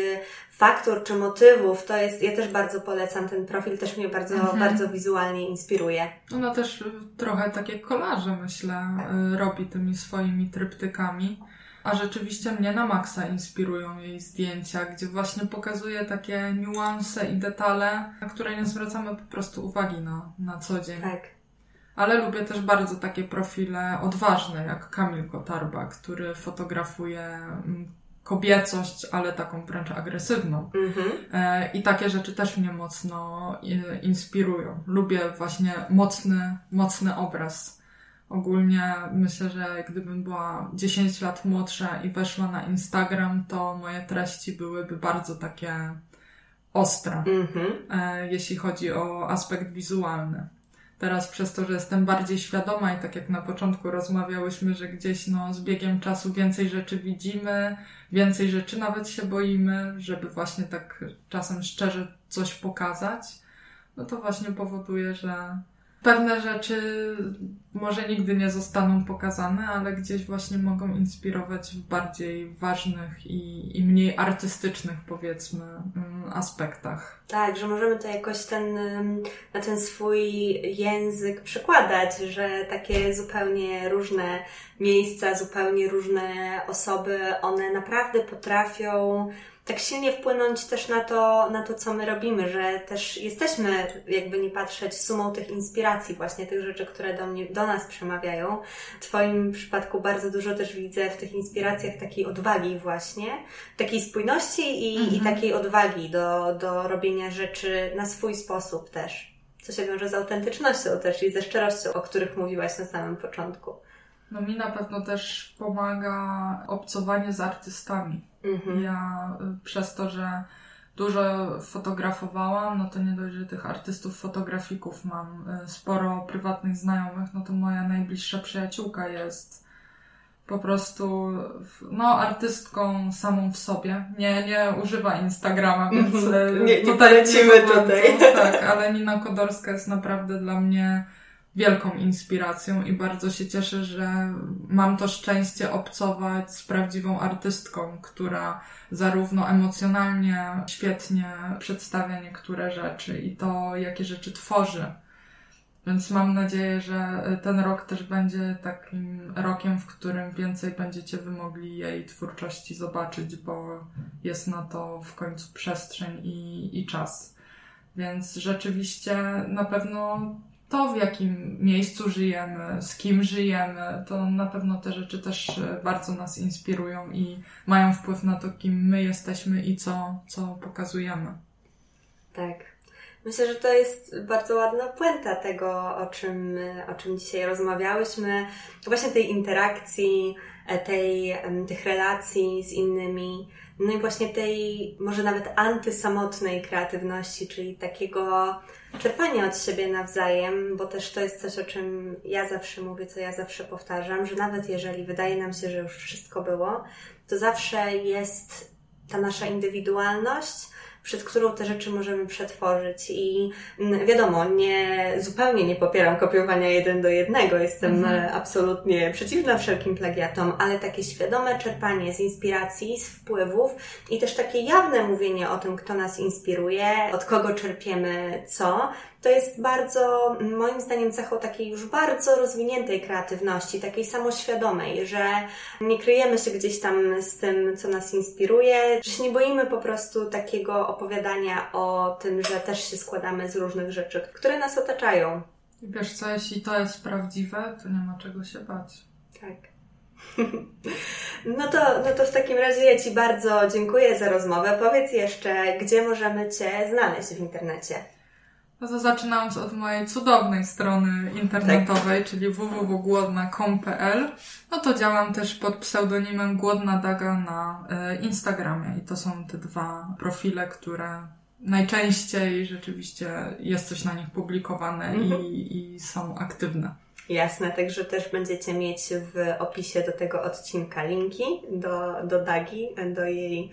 faktur czy motywów, to jest, ja też bardzo polecam ten profil, też mnie bardzo, mhm. bardzo wizualnie inspiruje. Ona też trochę takie kolaże, myślę, y, robi tymi swoimi tryptykami. A rzeczywiście mnie na maksa inspirują jej zdjęcia, gdzie właśnie pokazuje takie niuanse i detale, na które nie zwracamy po prostu uwagi na, na co dzień. Tak. Ale lubię też bardzo takie profile odważne, jak Kamil Kotarba, który fotografuje mm, kobiecość, ale taką wręcz agresywną. Mhm. E, I takie rzeczy też mnie mocno e, inspirują. Lubię właśnie mocny, mocny obraz. Ogólnie myślę, że gdybym była 10 lat młodsza i weszła na Instagram, to moje treści byłyby bardzo takie ostre, mhm. E, jeśli chodzi o aspekt wizualny teraz przez to, że jestem bardziej świadoma i tak jak na początku rozmawiałyśmy, że gdzieś no, z biegiem czasu więcej rzeczy widzimy, więcej rzeczy nawet się boimy, żeby właśnie tak czasem szczerze coś pokazać, no to właśnie powoduje, że pewne rzeczy może nigdy nie zostaną pokazane, ale gdzieś właśnie mogą inspirować w bardziej ważnych i, i mniej artystycznych, powiedzmy, mm, aspektach. Tak, że możemy to jakoś ten, na ten swój język przekładać, że takie zupełnie różne miejsca, zupełnie różne osoby, one naprawdę potrafią tak silnie wpłynąć też na to, na to, co my robimy, że też jesteśmy, jakby nie patrzeć, sumą tych inspiracji, właśnie tych rzeczy, które do, mnie, do nas przemawiają. W Twoim przypadku bardzo dużo też widzę w tych inspiracjach takiej odwagi właśnie, takiej spójności i, mhm. i takiej odwagi do, do robienia rzeczy na swój sposób też. Co się wiąże z autentycznością też i ze szczerością, o których mówiłaś na samym początku. No mi na pewno też pomaga obcowanie z artystami. Mhm. Ja y, przez to, że dużo fotografowałam, no to nie dość, że tych artystów, fotografików mam y, sporo prywatnych znajomych, no to moja najbliższa przyjaciółka jest po prostu no, artystką samą w sobie. Nie, nie używa Instagrama, więc mhm. nie, nie tutaj lecimy tutaj. Tak, ale Nina Kodorska jest naprawdę dla mnie wielką inspiracją i bardzo się cieszę, że mam to szczęście obcować z prawdziwą artystką, która zarówno emocjonalnie świetnie przedstawia niektóre rzeczy i to, jakie rzeczy tworzy. Więc mam nadzieję, że ten rok też będzie takim rokiem, w którym więcej będziecie wy mogli jej twórczości zobaczyć, bo jest na to w końcu przestrzeń i, i czas. Więc rzeczywiście na pewno to, w jakim miejscu żyjemy, z kim żyjemy, to na pewno te rzeczy też e, bardzo nas inspirują i mają wpływ na to, kim my jesteśmy i co, co pokazujemy. Tak. Myślę, że to jest bardzo ładna puenta tego, o czym, o czym dzisiaj rozmawiałyśmy. Właśnie tej interakcji, e, tej, tych relacji z innymi. No i właśnie tej może nawet antysamotnej kreatywności, czyli takiego czerpania od siebie nawzajem, bo też to jest coś, o czym ja zawsze mówię, co ja zawsze powtarzam, że nawet jeżeli wydaje nam się, że już wszystko było, to zawsze jest ta nasza indywidualność, przed którą te rzeczy możemy przetworzyć. I mm, wiadomo, nie, zupełnie nie popieram kopiowania jeden do jednego, jestem mhm. absolutnie przeciwna wszelkim plagiatom, ale takie świadome czerpanie z inspiracji, z wpływów i też takie jawne mówienie o tym, kto nas inspiruje, od kogo czerpiemy co, to jest bardzo, moim zdaniem, cechą takiej już bardzo rozwiniętej kreatywności, takiej samoświadomej, że nie kryjemy się gdzieś tam z tym, co nas inspiruje, że się nie boimy po prostu takiego opowiadania o tym, że też się składamy z różnych rzeczy, które nas otaczają. Wiesz co, jeśli to jest prawdziwe, to nie ma czego się bać. Tak. No to, no to w takim razie ja Ci bardzo dziękuję za rozmowę. Powiedz jeszcze, gdzie możemy Cię znaleźć w internecie? No to zaczynając od mojej cudownej strony internetowej, tak. czyli www.głodna.com.pl, no to działam też pod pseudonimem Głodna Daga na e, Instagramie i to są te dwa profile, które najczęściej rzeczywiście jest coś na nich publikowane mhm. i, i są aktywne. Jasne, także też będziecie mieć w opisie do tego odcinka linki do, do Dagi, do jej,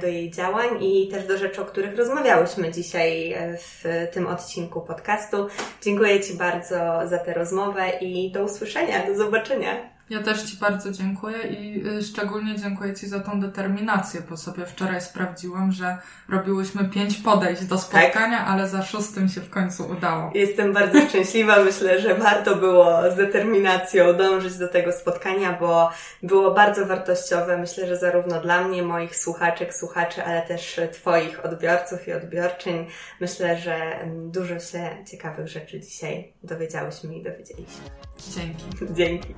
do jej działań i też do rzeczy, o których rozmawiałyśmy dzisiaj w tym odcinku podcastu. Dziękuję Ci bardzo za tę rozmowę i do usłyszenia, do zobaczenia. Ja też Ci bardzo dziękuję i y, szczególnie dziękuję Ci za tą determinację, bo sobie wczoraj sprawdziłam, że robiłyśmy pięć podejść do spotkania, tak. ale za szóstym się w końcu udało. Jestem bardzo szczęśliwa. Myślę, że warto było z determinacją dążyć do tego spotkania, bo było bardzo wartościowe. Myślę, że zarówno dla mnie, moich słuchaczek, słuchaczy, ale też Twoich odbiorców i odbiorczyń. Myślę, że mm, dużo się ciekawych rzeczy dzisiaj dowiedziałyśmy i dowiedzieliśmy. Dzięki. Dzięki.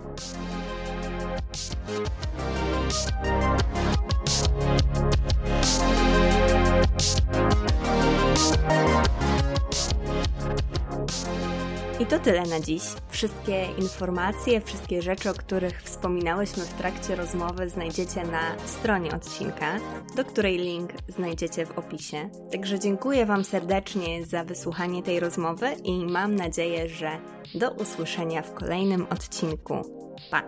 I to tyle na dziś. Wszystkie informacje, wszystkie rzeczy, o których wspominałyśmy w trakcie rozmowy, znajdziecie na stronie odcinka, do której link znajdziecie w opisie. Także dziękuję Wam serdecznie za wysłuchanie tej rozmowy i mam nadzieję, że do usłyszenia w kolejnym odcinku. Pa!